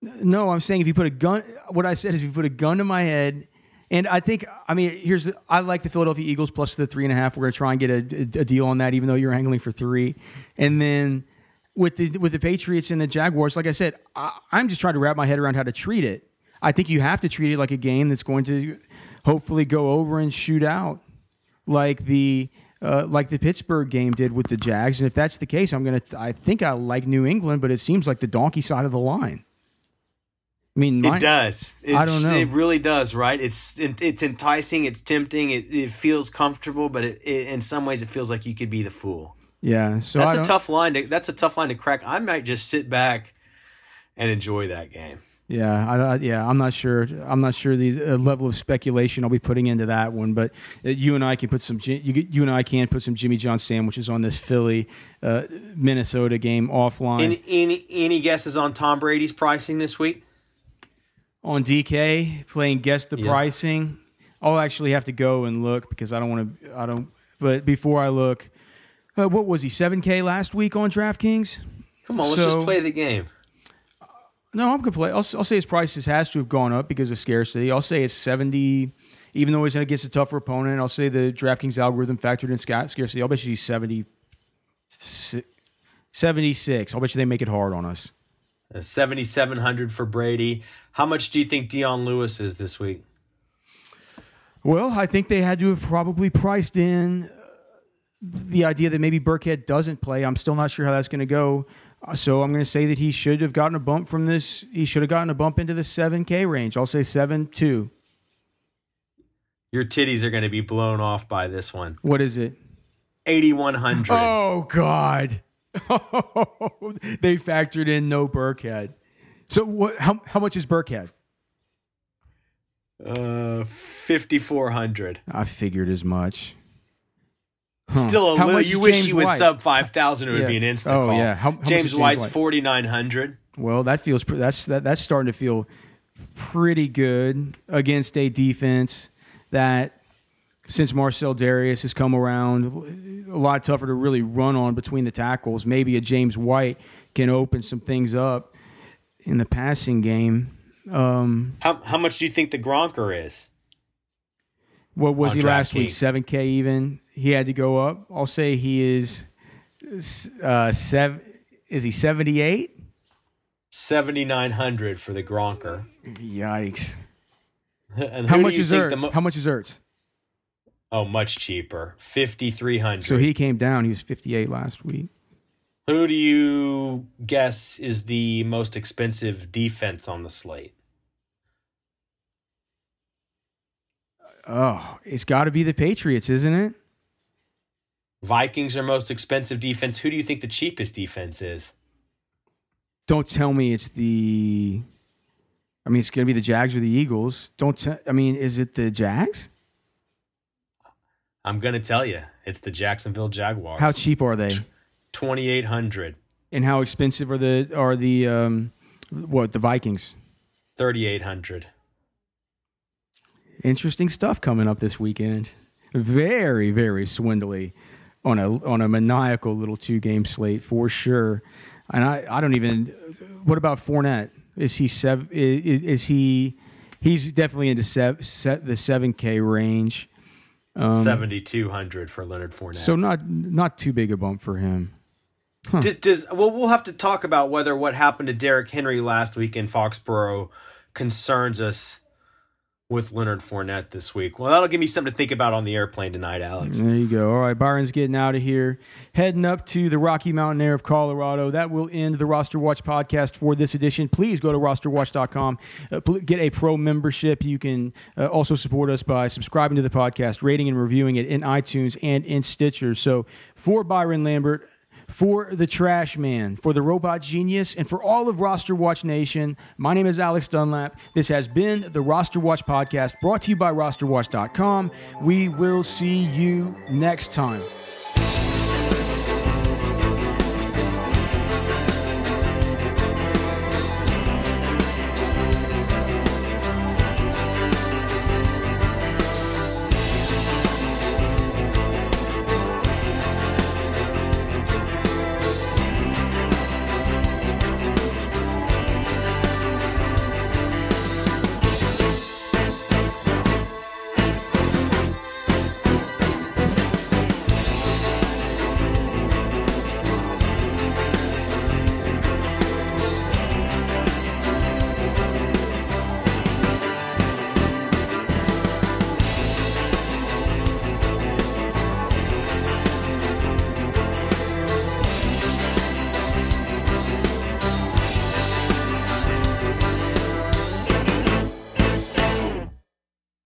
No, I'm saying if you put a gun, what I said is if you put a gun to my head, and I think, I mean, here's the, I like the Philadelphia Eagles plus the three and a half. We're to try and get a, a, a deal on that, even though you're angling for three. And then with the with the Patriots and the Jaguars, like I said, I, I'm just trying to wrap my head around how to treat it. I think you have to treat it like a game that's going to hopefully go over and shoot out, like the uh, like the Pittsburgh game did with the Jags. And if that's the case, I'm gonna. I think I like New England, but it seems like the donkey side of the line. I mean, my, it does. It's, I don't know. It really does, right? It's it, it's enticing. It's tempting. It, it feels comfortable, but it, it, in some ways, it feels like you could be the fool. Yeah, so that's I a tough line. To, that's a tough line to crack. I might just sit back and enjoy that game. Yeah, I, I, yeah, I'm not sure. I'm not sure the uh, level of speculation I'll be putting into that one. But uh, you and I can put some. You, you and I can put some Jimmy John sandwiches on this Philly uh, Minnesota game offline Any, any any guesses on Tom Brady's pricing this week? on DK playing guess the Yeah. pricing. I'll actually have to go and look because I don't want to. I don't. But before I look, uh, what was he? 7K last week on DraftKings. Come on, let's So- just play the game. No, I'm gonna play. I'll, I'll say his prices has to have gone up because of scarcity. I'll say it's 70, even though he's against a tougher opponent. I'll say the DraftKings algorithm factored in sca- scarcity. I'll bet you he's 70, 76. I'll bet you they make it hard on us. Seven hundred for Brady. How much do you think Dion Lewis is this week? Well, I think they had to have probably priced in uh, the idea that maybe Burkhead doesn't play. I'm still not sure how that's going to go. So I'm going to say that he should have gotten a bump from this. He should have gotten a bump into the 7K range. I'll say 7 2. Your titties are going to be blown off by this one. What is it? Eighty one hundred. Oh God! they factored in no Burkhead. So what? How, how much is Burkhead? Uh, fifty four hundred. I figured as much. Huh. Still a How little. You wish James he was White? sub five thousand. It would Yeah. be an instant Oh, call. yeah. How- how James James White's White? forty nine hundred. Well, that feels pre- that's that, that's starting to feel pretty good against a defense that since Marcell Dareus has come around, a lot tougher to really run on between the tackles. Maybe a James White can open some things up in the passing game. Um, How how much do you think the Gronker is? What was he last week? Seven K even. He had to go up. I'll say he is uh seven is he seventy eight? Seventy nine hundred for the Gronker. Yikes. And How much is Ertz? mo- How much is Ertz? oh, much cheaper. Fifty three hundred. So he came down. He was fifty eight last week. Who do you guess is the most expensive defense on the slate? Oh, it's got to be the Patriots, isn't it? Vikings are most expensive defense. Who do you think the cheapest defense is? Don't tell me it's the. I mean, it's going to be the Jags or the Eagles. Don't. I mean, is it the Jags? I'm gonna tell you, it's the Jacksonville Jaguars. How cheap are they? Twenty eight hundred. And how expensive are the are the um, what the Vikings? 3800 Interesting stuff coming up this weekend. Very very swindly on a on a maniacal little two game slate for sure. And I I don't even. What about Fournette? Is he seven? Is, is he? He's definitely into sev, set the seven K range. Um, 7200 for Leonard Fournette. So not not too big a bump for him. does, does well we'll have to talk about whether what happened to Derrick Henry last week in Foxborough concerns us with Leonard Fournette this week. Well, that'll give me something to think about on the airplane tonight, Alex. There you go. All right, Byron's getting out of here, heading up to the Rocky Mountain Air of Colorado. That will end the Roster Watch podcast for this edition. Please go to rosterwatch.com, uh, get a pro membership. You can uh, also support us by subscribing to the podcast, rating and reviewing it in iTunes and in Stitcher. So for Byron Lambert, for the Trash Man, for the Robot Genius, and for all of Roster Watch Nation. My name is Alex Dunlap. This has been the Roster Watch Podcast brought to you by rosterwatch.com. We will see you next time.